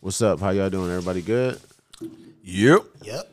What's up? How y'all doing? Everybody good? Yep. Yep.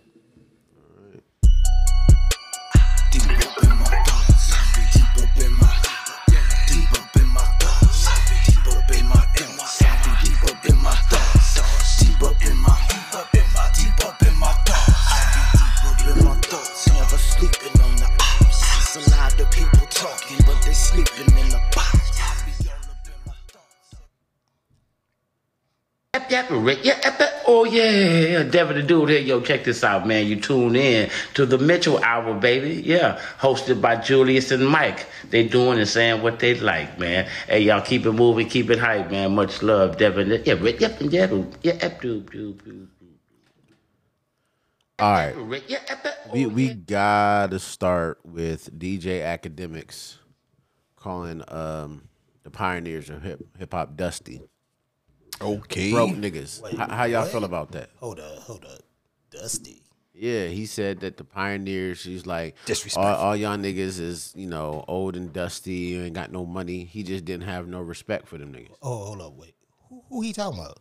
Devin the dude here. Yo, check this out, man. You tune in to the Mitchell Hour, baby. Yeah, hosted by Julius and Mike. They doing and saying what they like, man. Hey, y'all keep it moving, keep it hype, man. Much love, Devin. Yeah, Rick. Yep, and yeah, yeah, yep, dude. All right. Yep, yep. Oh, We we gotta start with DJ Akademiks calling um the pioneers of hip hip hop dusty. Okay. Broke niggas. Wait, how, how y'all what? feel about that? Hold up. Hold up. Dusty. Yeah, he said that the pioneers, she's like, all, all y'all niggas is, you know, old and dusty, you ain't got no money. He just didn't have no respect for them niggas. Oh, hold up. Wait. Who, who he talking about?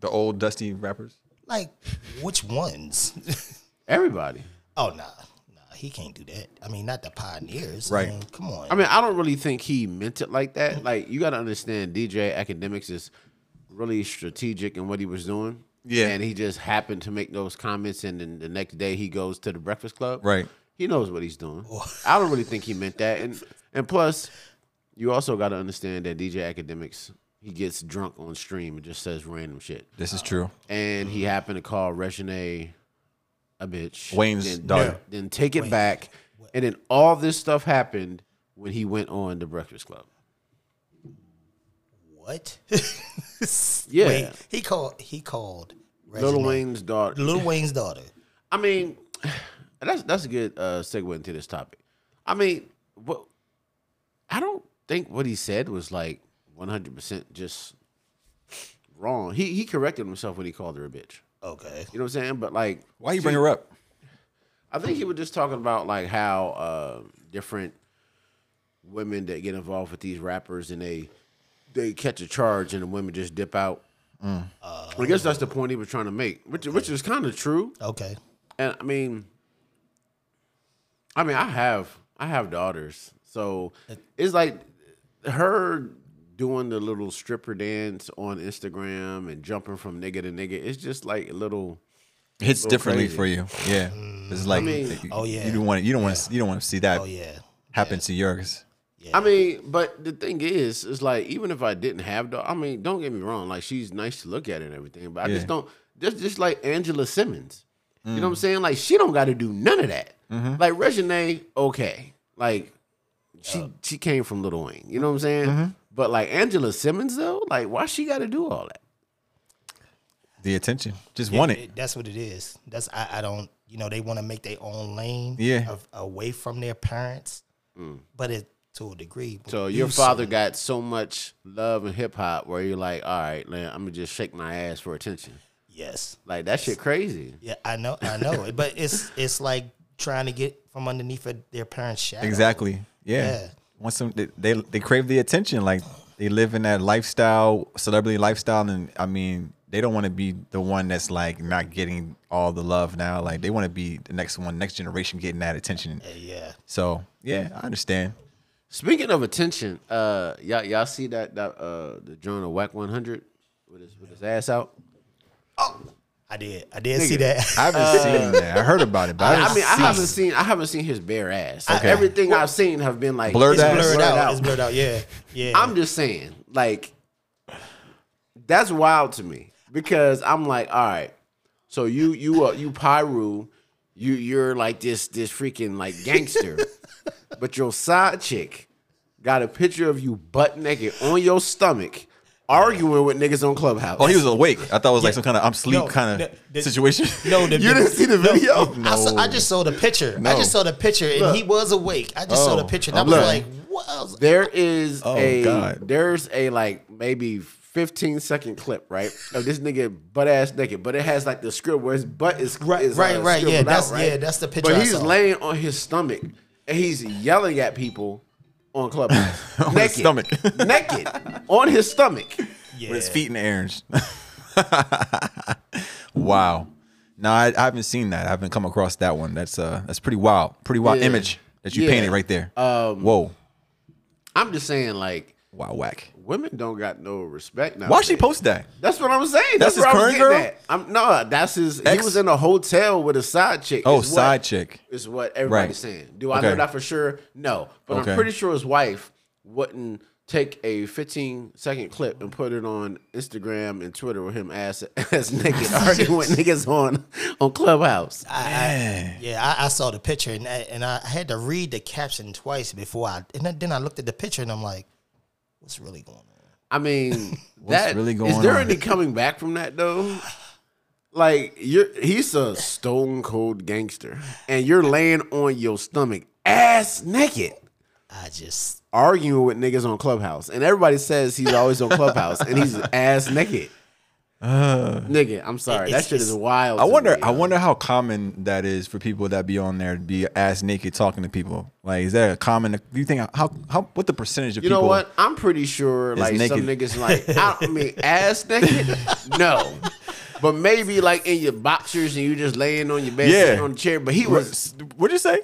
The old dusty rappers. Like, which ones? Everybody. oh, nah. Nah, he can't do that. I mean, not the pioneers. Right. I mean, come on. I mean, I don't really think he meant it like that. Like, you got to understand, DJ Akademiks is really strategic in what he was doing. Yeah. And he just happened to make those comments, and then the next day he goes to the Breakfast Club. Right. He knows what he's doing. Oh. I don't really think he meant that. And and plus, you also got to understand that DJ Akademiks, he gets drunk on stream and just says random shit. This is true. And he happened to call Reginae a bitch. Wayne's then, daughter. Then take it back. And then all this stuff happened when he went on the Breakfast Club. What? Yeah. Wait, he called. He called. Little Wayne's daughter. Little Wayne's daughter. I mean, that's that's a good uh, segue into this topic. I mean, what I don't think what he said was like one hundred percent just wrong. He he corrected himself when he called her a bitch. Okay. You know what I'm saying? But like, Why you bring her up? I think he was just talking about like how uh, different women that get involved with these rappers and they they catch a charge and the women just dip out. Mm. I guess that's the point he was trying to make, which which is kind of true. Okay. And I mean, I mean, I have I have daughters, so it's like her doing the little stripper dance on Instagram and jumping from nigga to nigga. It's just like a little. Hits Little differently crazy. for you. Yeah. It's like mean- you, Oh, yeah. you don't want you don't want to you don't want to see that Oh yeah. happen to yours. I mean, but the thing is, it's like even if I didn't have dog, I mean, don't get me wrong, like she's nice to look at and everything, but I just don't. Just just like Angela Simmons, you know what I'm mm. saying? Like she don't got to do none of that. Mm-hmm. Like Reginae, okay, like she uh. she came from Little Wayne, you know what I'm saying? Mm-hmm. But like Angela Simmons though, like why she got to do all that? The attention. Just want it. That's what it is. That's I, I don't. You know, they want to make their own lane. Yeah. Of, away from their parents. Mm. But it to a degree. So your father see- got so much love and hip hop where you're like, all right, man, I'm gonna just shake my ass for attention. Yes. Like that shit crazy. Yeah, I know. I know. But it's it's like trying to get from underneath their parents' shadow. Exactly. Yeah. Yeah. Want some they, they they crave the attention. Like they live in that lifestyle, celebrity lifestyle, and I mean they don't want to be the one that's like not getting all the love now. Like they want to be the next one, next generation getting that attention. Yeah. So yeah, I understand. Speaking of attention, uh, y'all y'all see that that uh the of Wack 100 with his with his ass out. Oh. I did. I did see that. I haven't seen that. I heard about it, but I, I, haven't mean, I haven't seen I haven't seen his bare ass. Okay. Everything I've seen have been like Blurred ass? blurred out. out. It's blurred out. Yeah. Yeah. I'm just saying, like, that's wild to me because I'm like, all right, so you you uh, you Piru, you you're like this this freaking like gangster, but your side chick got a picture of you butt naked on your stomach, arguing with niggas on Clubhouse. Oh, he was awake. I thought it was like some kind of I'm sleep No, kind of the- situation. no, the, you didn't see the video. I, saw, I just saw the picture. I just saw the picture, and he was awake. I just saw the Oh. picture, and I I'm was look. like, "What?" I was- There is Oh, a God. there's a like maybe 15 second clip, right? Of this nigga butt ass naked, but it has like the script where his butt is Right, is, right, uh, right. Yeah, that's- out, right? yeah, that's the picture But I he's saw. laying on his stomach and he's yelling at people on Clubhouse, On his naked, stomach. naked on his stomach. yeah. With his feet in the air. and sh- Wow. No, I, I haven't seen that. I haven't come across that one. That's uh that's pretty wild. Pretty wild Yeah. image that you Yeah. painted right there. Um, Whoa. I'm just saying, like, Wow, Wack. Women don't got no respect now. Why she post that? That's what I'm saying. That's That's, his current girl. At. I'm no, that's his. Ex? He was in a hotel with a side chick. Oh, is what- side chick. Is what everybody's Right. saying. Do I Okay. know that for sure? No, but Okay. I'm pretty sure his wife wouldn't take a 15 second clip and put it on Instagram and Twitter with him ass ass naked arguing with niggas on on Clubhouse. I, I, yeah, I, I saw the picture and I, and I had to read the caption twice before I and then- then I looked at the picture and I'm like, what's really going on? I mean, What's that really going is there on? any coming back from that though? Like you're he's a stone cold gangster, and you're laying on your stomach, ass naked, I just arguing with niggas on Clubhouse, and everybody says he's always on Clubhouse, and he's ass naked. Uh, Nigga, I'm sorry, that shit is wild. I wonder me, I wonder how common that is for people that be on there to be ass naked talking to people. Like is that a common do you think how how what the percentage of You people You know what? I'm pretty sure like some niggas like I, I mean ass naked. No. But maybe like in your boxers and you just laying on your bed Yeah. sitting on the chair. But he was What'd you say?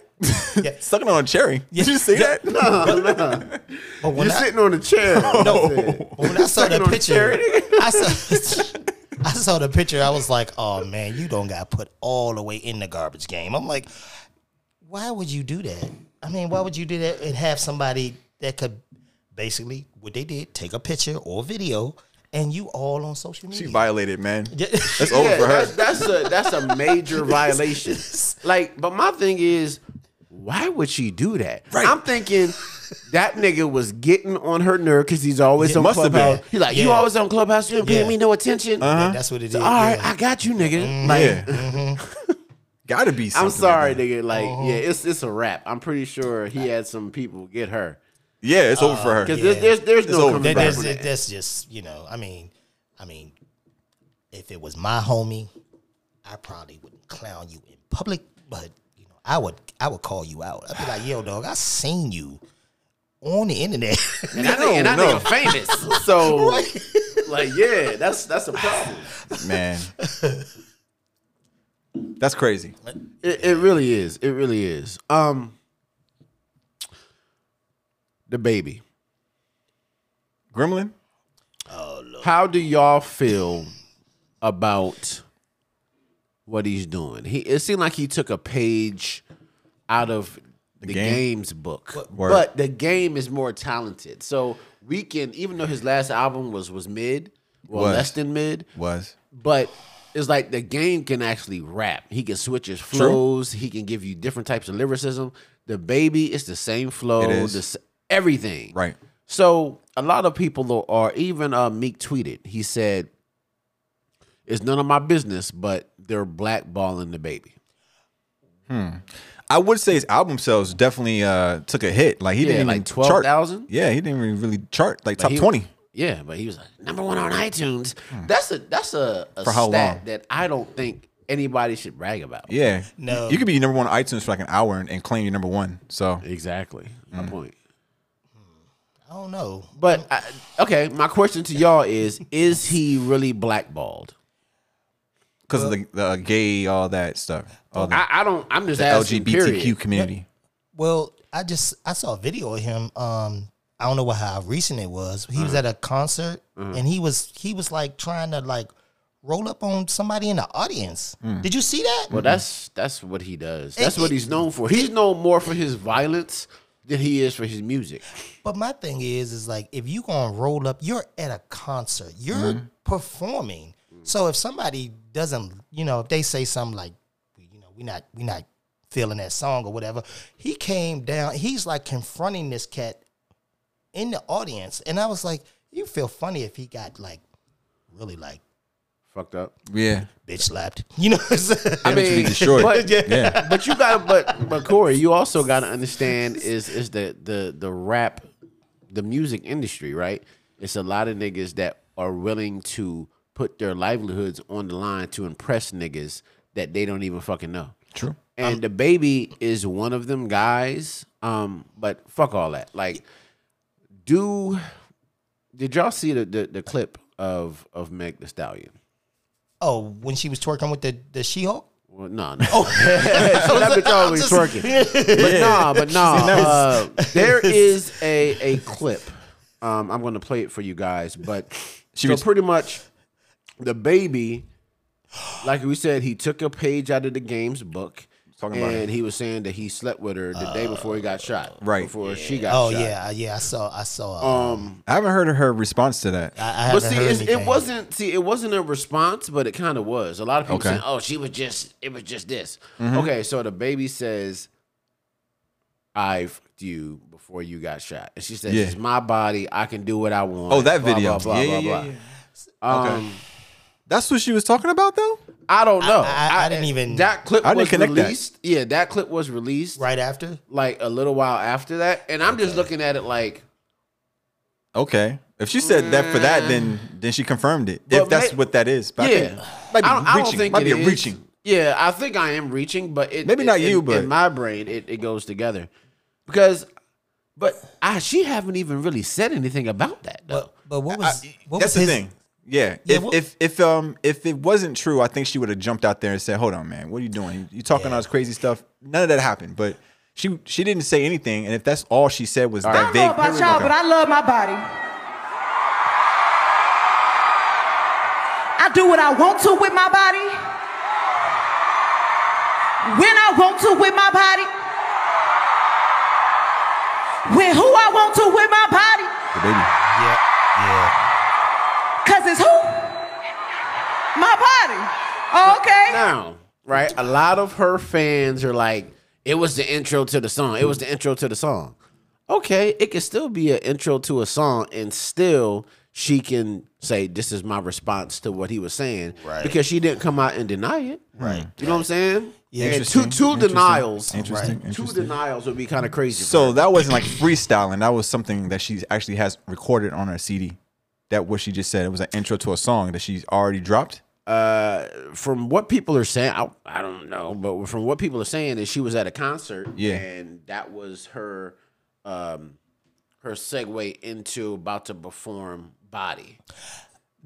Yeah. Sucking on a cherry. Did you say that? No, but when You're I, sitting on the chair. No. when I saw Sucking the picture, I saw I saw the picture. I was like, oh man, you don't got put all the way in the garbage game. I'm like, why would you do that? I mean, why would you do that and have somebody that could basically what they did, take a picture or video, and you all on social media? She violated, man. Yeah. That's over for her. that's, that's a that's a major violation. Like, but my thing is, why would she do that? Right. I'm thinking that nigga was getting on her nerve because he's always Yeah, on must have Clubhouse. been. He's like, you always on Clubhouse, you ain't paying Yeah. me no attention. Yeah, that's what it is. All right, yeah. I got you, nigga. Mm-hmm. Like, Yeah. Gotta be something. I'm sorry, like that. nigga. Like, Uh-huh. yeah, it's it's a wrap. I'm pretty sure he had some people get her Yeah, it's over for her. because Yeah. there's there's, there's no over. coming That, back that's, that. that's just you know. I mean, I mean, if it was my homie, I probably wouldn't clown you in public, but you know, I would I would call you out. I'd be like, "Yo, dog, I seen you on the internet." And I think, and I No, think I'm famous. So, like, yeah, that's that's a problem. Man. That's crazy. It, it really is. It really is. Um, DaBaby. Gremlin? How do y'all feel about what he's doing? He it seemed like he took a page out of the, game? game's book, Word. but the game is more talented. So we can, even though his last album was was mid, well Was. less than mid, Was. but it's like the game can actually rap. He can switch his flows. He can give you different types of lyricism. DaBaby, it's the same flow, It is. the everything. Right. So a lot of people are even uh, Meek tweeted. He said, "It's none of my business, but they're blackballing DaBaby." Hmm. I would say his album sales definitely uh took a hit. Like he Yeah, didn't like even 12,000? Yeah, he didn't even really chart like top he- twenty. Yeah, but he was like number one on iTunes. That's a that's a, a Hmm. For how stat long? that I don't think anybody should brag about. Yeah. No. You could be number one on iTunes for like an hour and, and claim you're number one. So Exactly. Hmm. My point. I don't know. But I, okay, my question to y'all is: Is he really blackballed? because of the, the gay, all that stuff. All the, I, I don't. I'm just the asking. LGBTQ Period. community. Well, I just I saw a video of him. Um, I don't know what how recent it was. He was mm-hmm. at a concert mm-hmm. and he was he was like trying to like roll up on somebody in the audience. Mm. Did you see that? Well, that's that's what he does. That's It- what he's known for. He's known more for his violence than he is for his music. But my thing is, is like if you gonna roll up, you're at a concert, you're mm-hmm. performing. So if somebody doesn't, you know, if they say something like, you know, we not we not feeling that song or whatever, he came down. He's like confronting this cat in the audience, and I was like, you feel funny if he got like really like Fucked up. Yeah. bitch slapped, you know? What I'm saying? I mean, destroyed. But, Yeah. but you got to but but Corey, you also got to understand is is the the the rap, the music industry, right? It's a lot of niggas that are willing to put their livelihoods on the line to impress niggas that they don't even fucking know. True. And DaBaby is one of them guys. Um, but fuck all that. Like, do did y'all see the the, the clip of of Meg the Stallion? Oh, when she was twerking with the the She Hulk. Well, no, no. Oh, so that bitch always twerking. But nah, but nah. Uh, there is a a clip. Um, I'm going to play it for you guys. But She so was- pretty much, DaBaby, like we said, he took a page out of the game's book. Talking about and he was saying that he slept with her the day before he got shot. Right. Before she got Oh shot. yeah, yeah. I saw. I saw. Um, I haven't heard of her response to that. I, I But haven't see, heard it's, it wasn't. See, it wasn't a response, but it kind of was. A lot of people Okay. saying, "Oh, she was just. It was just this." Mm-hmm. Okay, so DaBaby says, "I fucked you before you got shot," and she says, Yeah. "It's my body. I can do what I want." oh, that blah, video. Blah, blah, yeah, blah, yeah, blah. yeah, yeah. That's what she was talking about, though. I don't know. I- I didn't even- That clip I didn't was connect that. released. Yeah, that clip was released right after. like a little while after that, and I'm just looking at it like. Okay. If she said that for that, then mm. then she confirmed it. But if that's may- what that is. But I Yeah, think- might be I don't, I don't reaching. think might it be is. reaching. Yeah, I think I am reaching, but it, Maybe it- not in- you, but- in my brain, it, it goes together because, but I she haven't even really said anything about that though. But but what was I- what that's was the his, thing. Yeah. Yeah, if, what- if if um if it wasn't true, I think she would have jumped out there and said, "Hold on, man, what are you doing? You, you talking all this crazy stuff?" None of that happened. But she she didn't say anything, and if that's all she said was I that don't know about y'all, but I love my body. I do what I want to with my body. When I want to with my body. With who I want to with my body. DaBaby. yeah yeah. Cause it's who? My body. Oh, okay. now, right? A lot of her fans are like, "It was the intro to the song. It was the intro to the song." Okay, it could still be an intro to a song, and still she can say, "This is my response to what he was saying," Right. Because she didn't come out and deny it, Right. You know what I'm saying? Yeah. and two two Interesting. denials, Interesting. Two Interesting. denials would be kind of crazy. So that wasn't like freestyling. That was something that she actually has recorded on her CD. That what she just said. It was an intro to a song that she's already dropped. uh, from what people are saying, I, I don't know, but from what people are saying is she was at a concert, Yeah. and that was her, um, her segue into about to perform "Body."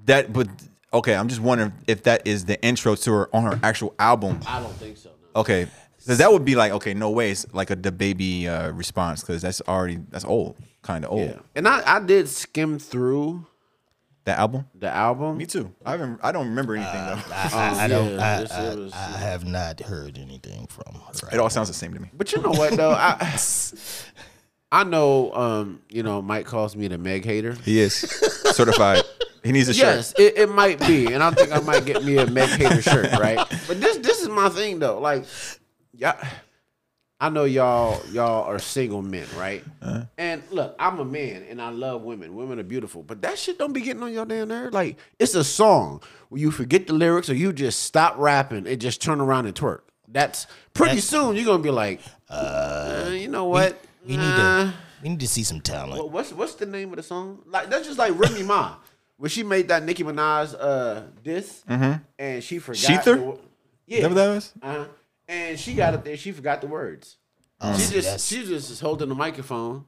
That, but okay, I'm just wondering if that is the intro to her on her actual album. I don't think so. No. Okay, because that would be like okay, no way, it's like a DaBaby uh, response because that's already that's old, kind of old. Yeah, and I, I did skim through That album. the album. Me too. I haven't. I don't remember anything though. I, I, I don't. yeah, I, this- I, was- I have not heard anything from her. It all sounds the same to me. But you know what though, I I know um, you know Mike calls me the Meg hater. He is certified. He needs a Yes, shirt. it, it might be, and I think I might get me a Meg Hater shirt, right? But this this is my thing though. Like, yeah, I know y'all y'all are single men, right? Uh-huh. And look, I'm a man, and I love women. Women are beautiful, but that shit don't be getting on your damn nerve. Like, it's a song where you forget the lyrics, or you just stop rapping and just turn around and twerk. That's pretty soon you're gonna be like, uh, you know what? We need Nah. to. We need to see some talent. What- What's what's the name of the song? Like that's just like Remy Ma when she made that Nicki Minaj uh diss and she forgot. Mm-hmm. Shether? the that what that was? Uh-huh. And she got up there, she forgot the words. Oh, she just she just is holding the microphone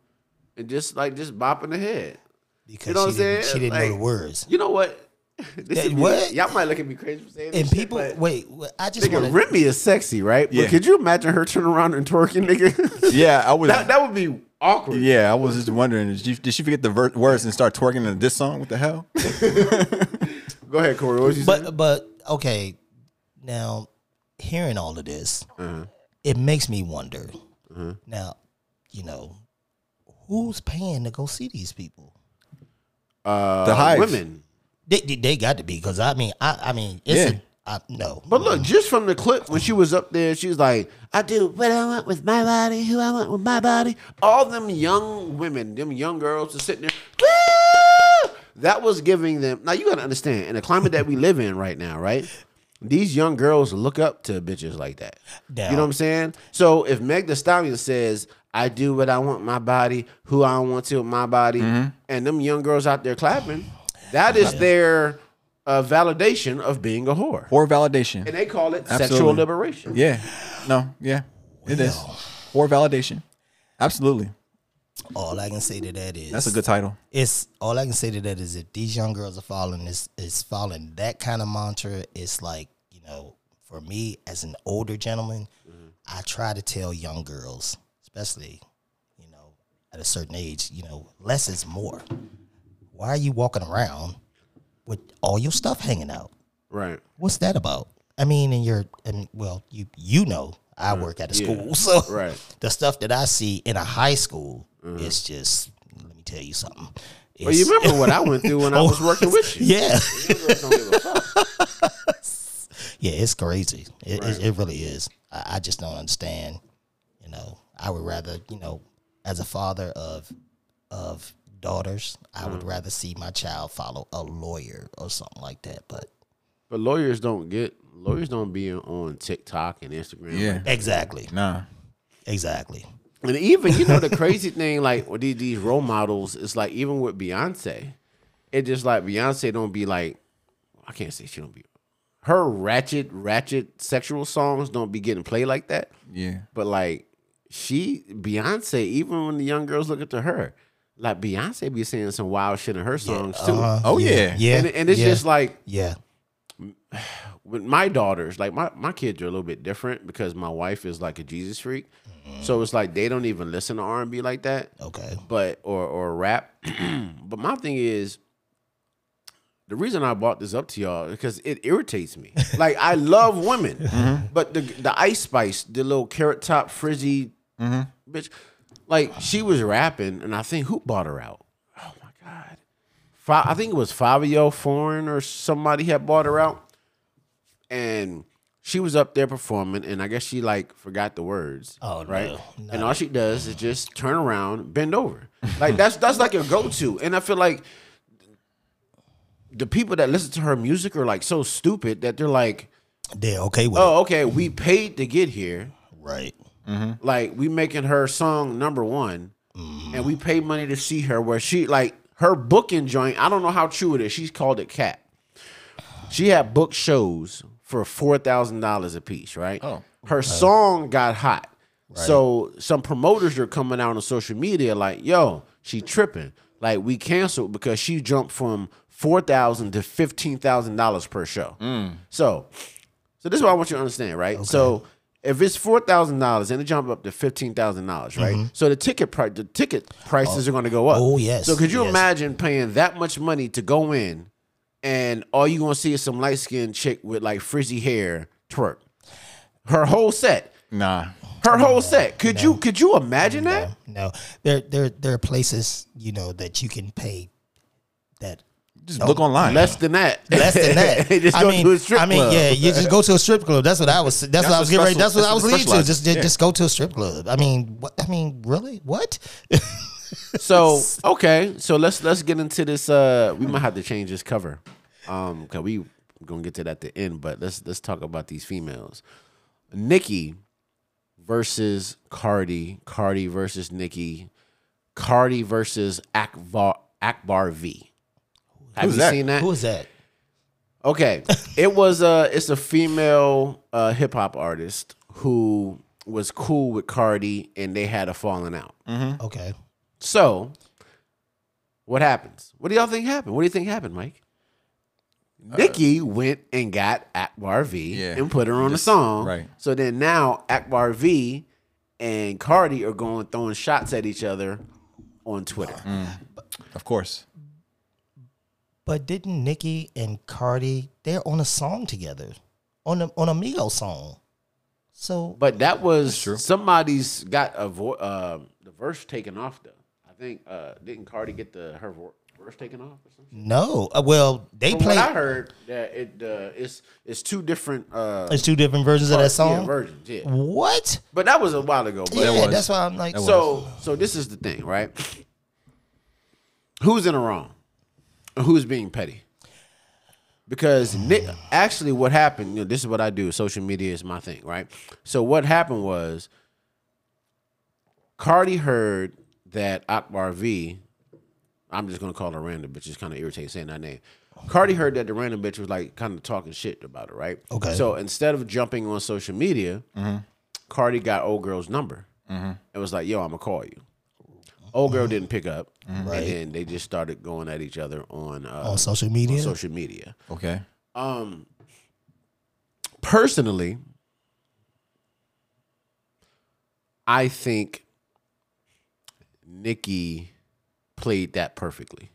and just like just bopping the head. because You know what I'm saying? she didn't Like, know the words. You know what? This That- is what? Y'all might look at me crazy for saying this And people, but wait, wait, I just Nigga, want to. Remy is sexy, right? Yeah. But could you imagine her turning around and twerking, nigga? Yeah, I was. that, that would be awkward. yeah, I was just wondering. Did she, did she forget the ver- words and start twerking in this song? What the hell? Go ahead, Corey. What was you saying? But but okay, now hearing all of this, Uh-huh. it makes me wonder. Now, you know, who's paying to go see these people? uh, The Hive. women. They they, they got to be because I mean I I mean it's Yeah. a, I, no. But look, just from the clip when she was up there, she was like, "I do what I want with my body, who I want with my body." All them young women, them young girls, are sitting there. Woo! That was giving them. Now you gotta understand, in the climate that we live in right now, right? These young girls look up to bitches like that. Now- You know what I'm saying? So if Meg The Stallion says, "I do what I want my body, who I want to with my body," and them young girls out there clapping, that is their uh, validation of being a whore For validation. and they call it sexual liberation. Yeah. No. Yeah. It is for validation. Absolutely. All I can say to that is That's a good title. it's all I can say to that is if these young girls are following this is following that kind of mantra, it's like, you know, for me as an older gentleman, mm-hmm. I try to tell young girls, especially, you know, at a certain age, you know, less is more. Why are you walking around with all your stuff hanging out? Right. What's that about? I mean, and you're, and well, you you know, I work at a Yeah. school, so Right. the stuff that I see in a high school is just. Let me tell you something. Well, you remember what I went through when I was working with you. yeah, Don't give a fuck. yeah, it's crazy. It, it, it really is. I, I just don't understand. You know, I would rather, you know, as a father of of daughters, I would Mm-hmm. rather see my child follow a lawyer or something like that. But But lawyers don't get lawyers don't be on TikTok and Instagram. Yeah. exactly, Nah. exactly. And even you know the crazy thing, like with these, these role models, it's like even with Beyonce, it just like Beyonce don't be like, I can't say she don't be. Her ratchet, ratchet sexual songs don't be getting played like that. Yeah. But like she, Beyonce, even when the young girls look up to her, like Beyonce be saying some wild shit in her songs uh-huh. too. Oh yeah. Yeah, And, and it's yeah, just like yeah, with my daughters, like my, my kids are a little bit different because my wife is like a Jesus freak. Mm-hmm. So it's like they don't even listen to R and B like that. okay, But or or rap. but my thing is the reason I brought this up to y'all is because it irritates me. like I love women, mm-hmm. but the the Ice Spice, the little carrot top frizzy mm-hmm. bitch, like she was rapping, and I think who bought her out? Oh my god, Fi- I think it was Fivio Foreign or somebody had bought her out, and she was up there performing, and I guess she like forgot the words. Oh, no. right, and all she does is just turn around, bend over, like that's that's like a go to, and I feel like the people that listen to her music are like so stupid that they're like, they're okay with oh, okay, we paid to get here. it, right? Like we making her song number one, Mm-hmm. and we pay money to see her. Where she like her booking joint. I don't know how true it is. She's called it Cat. She had book shows for four thousand dollars a piece. Right. Oh. Her song got hot. So some promoters are coming out on social media like, "Yo, she tripping. Like we canceled because she jumped from four thousand to fifteen thousand dollars per show." Mm. So so this is what I want you to understand, right? So if it's four thousand dollars and it jump up to fifteen thousand dollars, right? So the ticket price, the ticket prices are going to go up. Mm-hmm. Oh, yes, So could you yes. imagine paying that much money to go in, and all you going to see is some light skinned chick with like frizzy hair twerk, her whole set, Nah. her whole set. Could you could you imagine that? No, there there there are places you know that you can pay that Just look online. Less than that. less than that. just I go mean, to a strip I mean, club. yeah, you just go to a strip club. That's what I was. That's, what I a was getting ready. That's what I was that's leading to. Just, just, yeah. just go to a strip club. I mean, what? I mean, really? What? So okay, so let's let's get into this. Uh, we might have to change this cover, um, cause we gonna get to that at the end. But let's let's talk about these females. Nicki versus Cardi, Cardi versus Nicki, Cardi versus Akbar Akbar V. Have Who's you that? seen that? Who is that? Okay, it was a it's a female uh, hip hop artist who was cool with Cardi, and they had a falling out. Okay. So, what happens? What do y'all think happened? What do you think happened, Mike? Nicki went and got Akbar V Yeah. and put her on the Just- song. right. So then now Akbar V and Cardi are going throwing shots at each other on Twitter. Mm. Of course. But didn't Nicki and Cardi? They're on a song together, on a on a Migos song. So But that was true. somebody's got a vo- uh, the verse taken off though. I think uh, didn't Cardi get the her vo- verse taken off or something? no. Uh, well, they From play. what I heard, that it uh, it's it's two different uh, It's two different versions of that yeah, song. versions. Yeah, What? but that was a while ago. But Yeah, was. that's why I'm like. So so this is the thing, right? Who's in the wrong? Who's being petty? Because Nick actually what happened, you know, this is what I do. Social media is my thing, right? So what happened was Cardi heard that Akbar V, I'm just gonna call her random bitch, it's kind of irritating saying that name. Cardi heard that the random bitch was like kind of talking shit about her, right? Okay. So instead of jumping on social media, mm-hmm. Cardi got old girl's number mm-hmm. and was like, "Yo, I'm gonna call you." Old girl didn't pick up, Right. and then they just started going at each other on uh, On social media? social media. Okay. Um, personally, I think Nicki played that perfectly,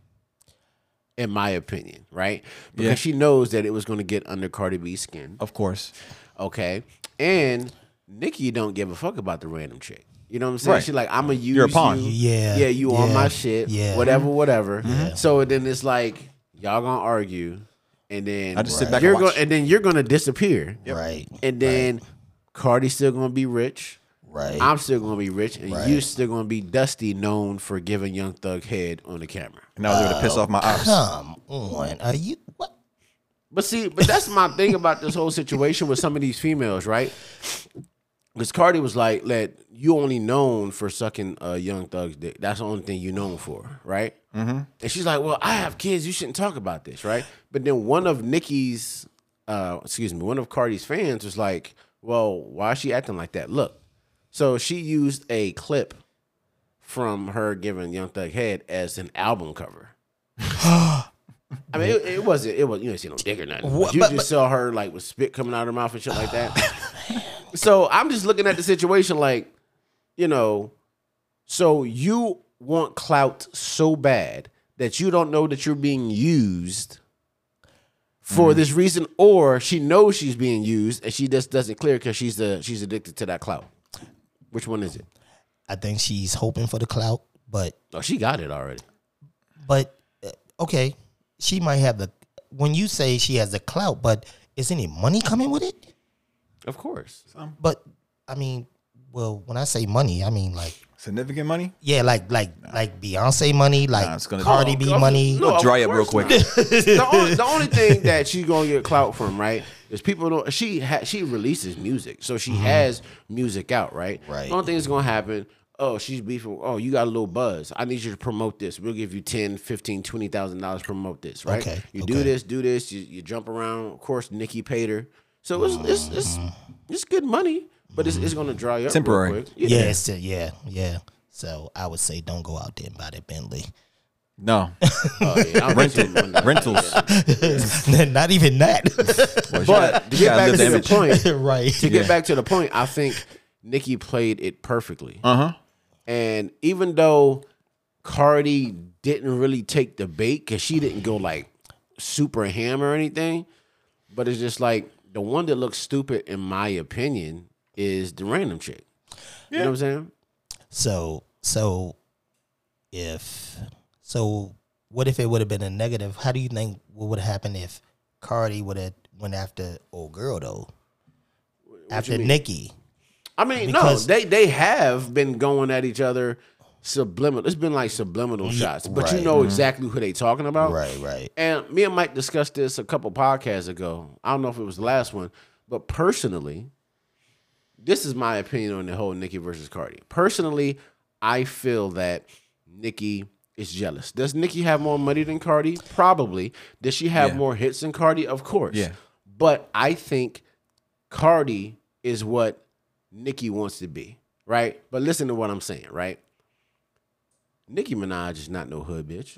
in my opinion, right? Because Yeah. she knows that it was going to get under Cardi B's skin. Of course. Okay. And Nicki don't give a fuck about the random chick. You know what I'm saying? Right. She's like, I'm gonna use You're a pawn. you. Yeah, Yeah, you on my shit. yeah. Whatever, whatever. So then it's like, y'all gonna argue, and then I just sit back you're and gonna and then you're gonna disappear. Right. And then Cardi's still gonna be rich. Right. I'm still gonna be rich, and Right. you still gonna be Dusty, known for giving Young Thug head on the camera. And I was able to piss off my ops. Come on. Are you what? But see, but that's my thing about this whole situation with some of these females, right? Because Cardi was like, "Let you only known for sucking a young thug's dick. That's the only thing you known for, right?" Mm-hmm. And she's like, "Well, I have kids. You shouldn't talk about this, right?" But then one of Nicki's, uh, excuse me, one of Cardi's fans was like, "Well, why is she acting like that? Look." So she used a clip from her giving Young Thug head as an album cover. I mean, it, it wasn't. It was. You didn't see no dick or nothing. What- But you but- just saw her like with spit coming out of her mouth and shit like that. so I'm just looking at the situation like, you know, so you want clout so bad that you don't know that you're being used for Mm-hmm. this reason, or she knows she's being used and she just doesn't clear because she's the she's addicted to that clout. Which one is it? I think she's hoping for the clout, but Oh, she got it already. but uh, okay, she might have the. When you say she has the clout, but is any money coming with it? Of course. But I mean, well, when I say money, I mean like Significant money? yeah, like like like Beyonce money, like Nah, it's gonna- Cardi Oh, B of- money. no, of dry up real quick. the, only, the only thing that she's gonna get clout from, right, is people don't. She ha, she releases music, so she has music out, right. Mm-hmm. Right. The only thing that's gonna happen. Oh, she's beefing. Oh, you got a little buzz. I need you to promote this. We'll give you 10, 15, 20000 dollars to promote this, right? Okay, You do this, do this. You, you jump around. Of course, Nicki paid her, so it's it's it's, Mm-hmm. it's good money, but it's, it's gonna dry up real Temporary. quick. yeah, it's a- yeah, yeah. So I would say don't go out there and buy that Bentley. No. Oh, yeah, I'll bet you. Rentals. Not even that. But to get back to the the point, right. to get back to the point, I think Nicki played it perfectly. Uh huh. And even though Cardi didn't really take the bait because she didn't go like super ham or anything, but it's just like the one that looks stupid, in my opinion, is the random chick. You know what I'm saying? So so if so what if it would have been a negative? How do you think what would have happened if Cardi would have went after old girl though? after mean? Nikki. I mean, Because- no, they they have been going at each other subliminal. It's been like subliminal shots, but you right. know mm-hmm. exactly who they talking about. Right, right. And me and Mike discussed this a couple podcasts ago. I don't know if it was the last one, but personally, this is my opinion on the whole Nicki versus Cardi. Personally, I feel that Nicki is jealous. Does Nicki have more money than Cardi? Probably. Does she have Yeah. more hits than Cardi? Of course. Yeah. But I think Cardi is what Nicki wants to be, right? But listen to what I'm saying, right? Nicki Minaj is not no hood bitch.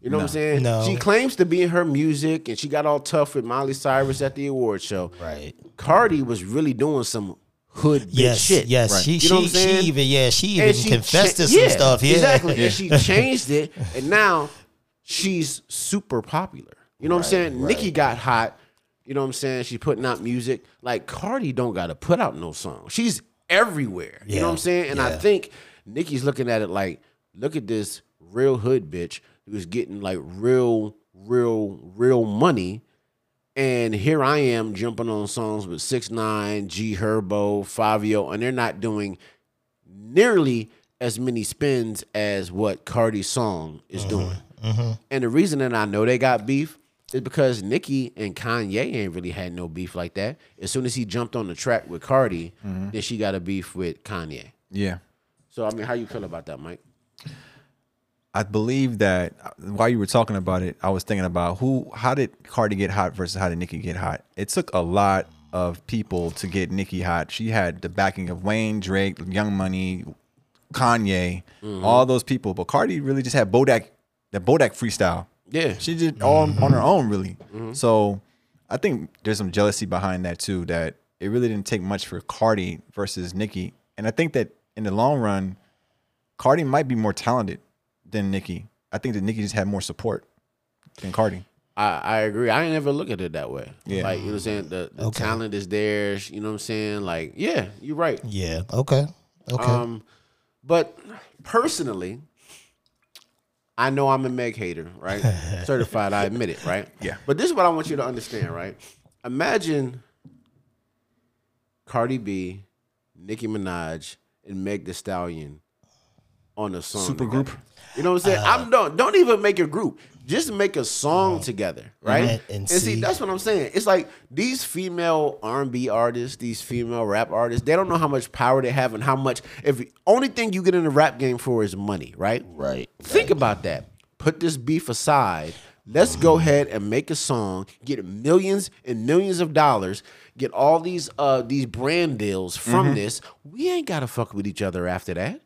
You know what I'm saying? No. She claims to be in her music and she got all tough with Miley Cyrus at the award show. Right. Cardi was really doing some hood bitch Yes, shit. yes. Right. She You know she, she even yeah, she even she confessed cha- to some yeah, stuff. Yeah. Exactly. And she changed it and now she's super popular. You know what I'm saying? Nicki got hot. You know what I'm saying? She's putting out music. Like Cardi don't gotta put out no song. She's everywhere. You know what I'm saying? And I think Nicki's looking at it like, look at this real hood bitch who's getting like real, real, real money. And here I am jumping on songs with Six Nine, G Herbo, Fivio, and they're not doing nearly as many spins as what Cardi's song is mm-hmm. doing. Mm-hmm. And the reason that I know they got beef is because Nicki and Kanye ain't really had no beef like that. As soon as he jumped on the track with Cardi, mm-hmm. then she got a beef with Kanye. Yeah. So I mean, how you feel about that, Mike? I believe that uh, while you were talking about it, I was thinking about who, how did Cardi get hot versus how did Nicki get hot? It took a lot of people to get Nicki hot. She had the backing of Wayne, Drake, Young Money, Kanye, Mm-hmm. all those people. But Cardi really just had Bodak, that Bodak freestyle. Yeah. She did all on her own, really. Mm-hmm. So I think there's some jealousy behind that too. That it really didn't take much for Cardi versus Nicki, and I think that in the long run, Cardi might be more talented than Nicki. I think that Nicki just had more support than Cardi. I, I agree. I ain't never look at it that way. Yeah. Like, you know what I'm saying? The, the Okay. talent is there. You know what I'm saying? Like, yeah, you're right. Yeah. Okay. Okay. Um, but personally, I know I'm a Meg hater, right? Certified, I admit it, right? Yeah. But this is what I want you to understand, right? Imagine Cardi B, Nicki Minaj, and Meg The Stallion on a song. Super together. group? You know what I'm saying? Uh-huh. I'm don't don't even make a group. Just make a song uh-huh. together, right? And- and and see, see- that's what I'm saying. It's like these female R&B artists, these female rap artists, they don't know how much power they have and how much. If only thing you get in the rap game for is money, right? Right, Think about that. Put this beef aside. Let's go mm-hmm. ahead and make a song, get millions and millions of dollars, get all these uh these brand deals from mm-hmm. this. We ain't gotta fuck with each other after that.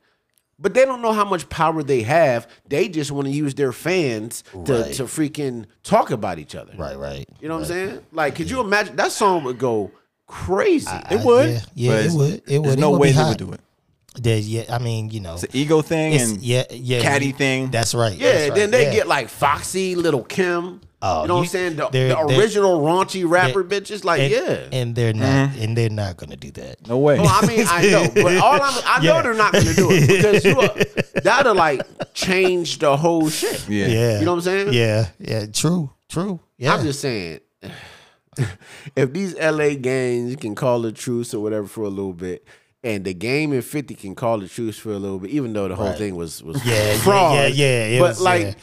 But they don't know how much power they have. They just want to use their fans to, Right. to freaking talk about each other. right. Right. You know what I'm saying? Like, could you imagine that song would go crazy? It would. yeah, yeah, it it's- would. It There's. It no would way be they would do it. There's, yeah. I mean, you know, It's an ego thing it's, and yeah, yeah, catty you- thing. That's right. yeah, that's right, then they yeah. get like Foxy, Little Kim. Oh, you know what I'm saying? The, they're- the they're- original raunchy rapper they- bitches. Like, and, yeah. and they're not, mm-hmm. and they're not gonna do that. no way. Well, I mean, I know, but all I'm, I know they're not going to do it because you are, that'll like change the whole shit. yeah. Yeah, You know what I'm saying? Yeah, yeah, true, true. Yeah, I'm just saying, if these LA gangs can call the truce or whatever for a little bit, and the game and 50 can call the truce for a little bit, even though the whole thing was was Yeah, yeah, fraud. yeah, yeah, it but was, like yeah.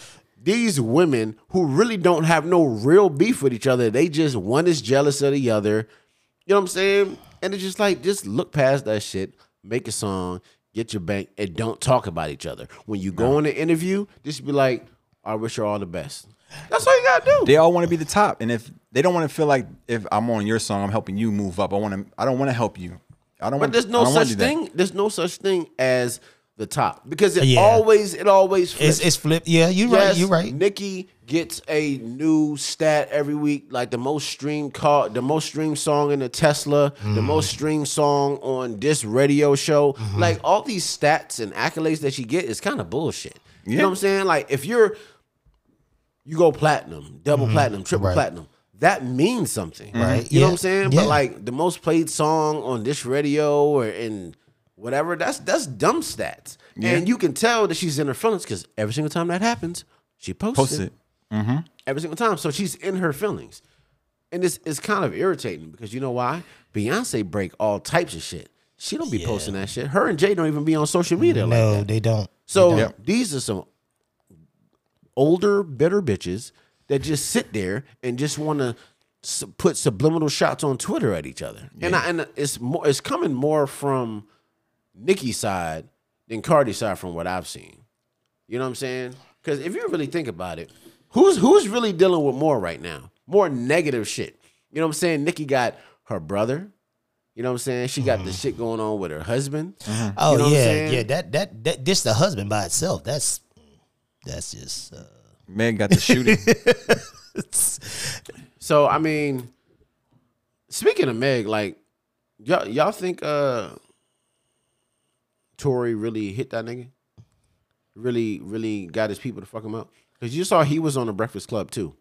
these women who really don't have no real beef with each other, they just one is jealous of the other. You know what I'm saying? And it's just like just look past that shit, make a song, get your bank, and don't talk about each other. When you go in an interview, just be like, I wish you all the best. That's all you gotta do. they all want to be the top, and if they don't want to feel like if I'm on your song, I'm helping you move up. I want to. I don't want to help you. I don't. But want, there's no such do that. thing. There's no such thing as the top because it Yeah. always it always flips. it's it's flipped. Yeah, you're right. You're right. Nicki gets a new stat every week, like the most streamed car, the most streamed song in the Tesla, Mm-hmm. the most streamed song on this radio show. Like all these stats and accolades that she get is kind of bullshit. You know what I'm saying? Like if you're you go platinum, double platinum, triple Mm-hmm. Right. platinum. That means something, mm-hmm. Right. You know what I'm saying? Yeah. But like the most played song on this radio or in whatever, that's that's dumb stats. And you can tell that she's in her feelings because every single time that happens, she posts, Post it it. Mm-hmm. every single time. So she's in her feelings. And it's it's kind of irritating because you know why? Beyonce break all types of shit. She don't be posting that shit. Her and Jay don't even be on social media like No, that. they don't. So Yep. these are some older, bitter bitches that just sit there and just want to s- put subliminal shots on Twitter at each other. And I, and it's more it's coming more from Nicki's side than Cardi's side from what I've seen. You know what I'm saying? Because if you really think about it, who's who's really dealing with more right now? More negative shit. You know what I'm saying? Nicki got her brother. You know what I'm saying? She got the shit going on with her husband. Oh You know what I'm yeah, saying? yeah. That that that just the husband by itself. That's that's just. Uh, Meg got the shooting. So I mean, speaking of Meg, like y'all y'all think uh Tory really hit that nigga? Really, really got his people to fuck him up? Because you saw he was on the Breakfast Club too.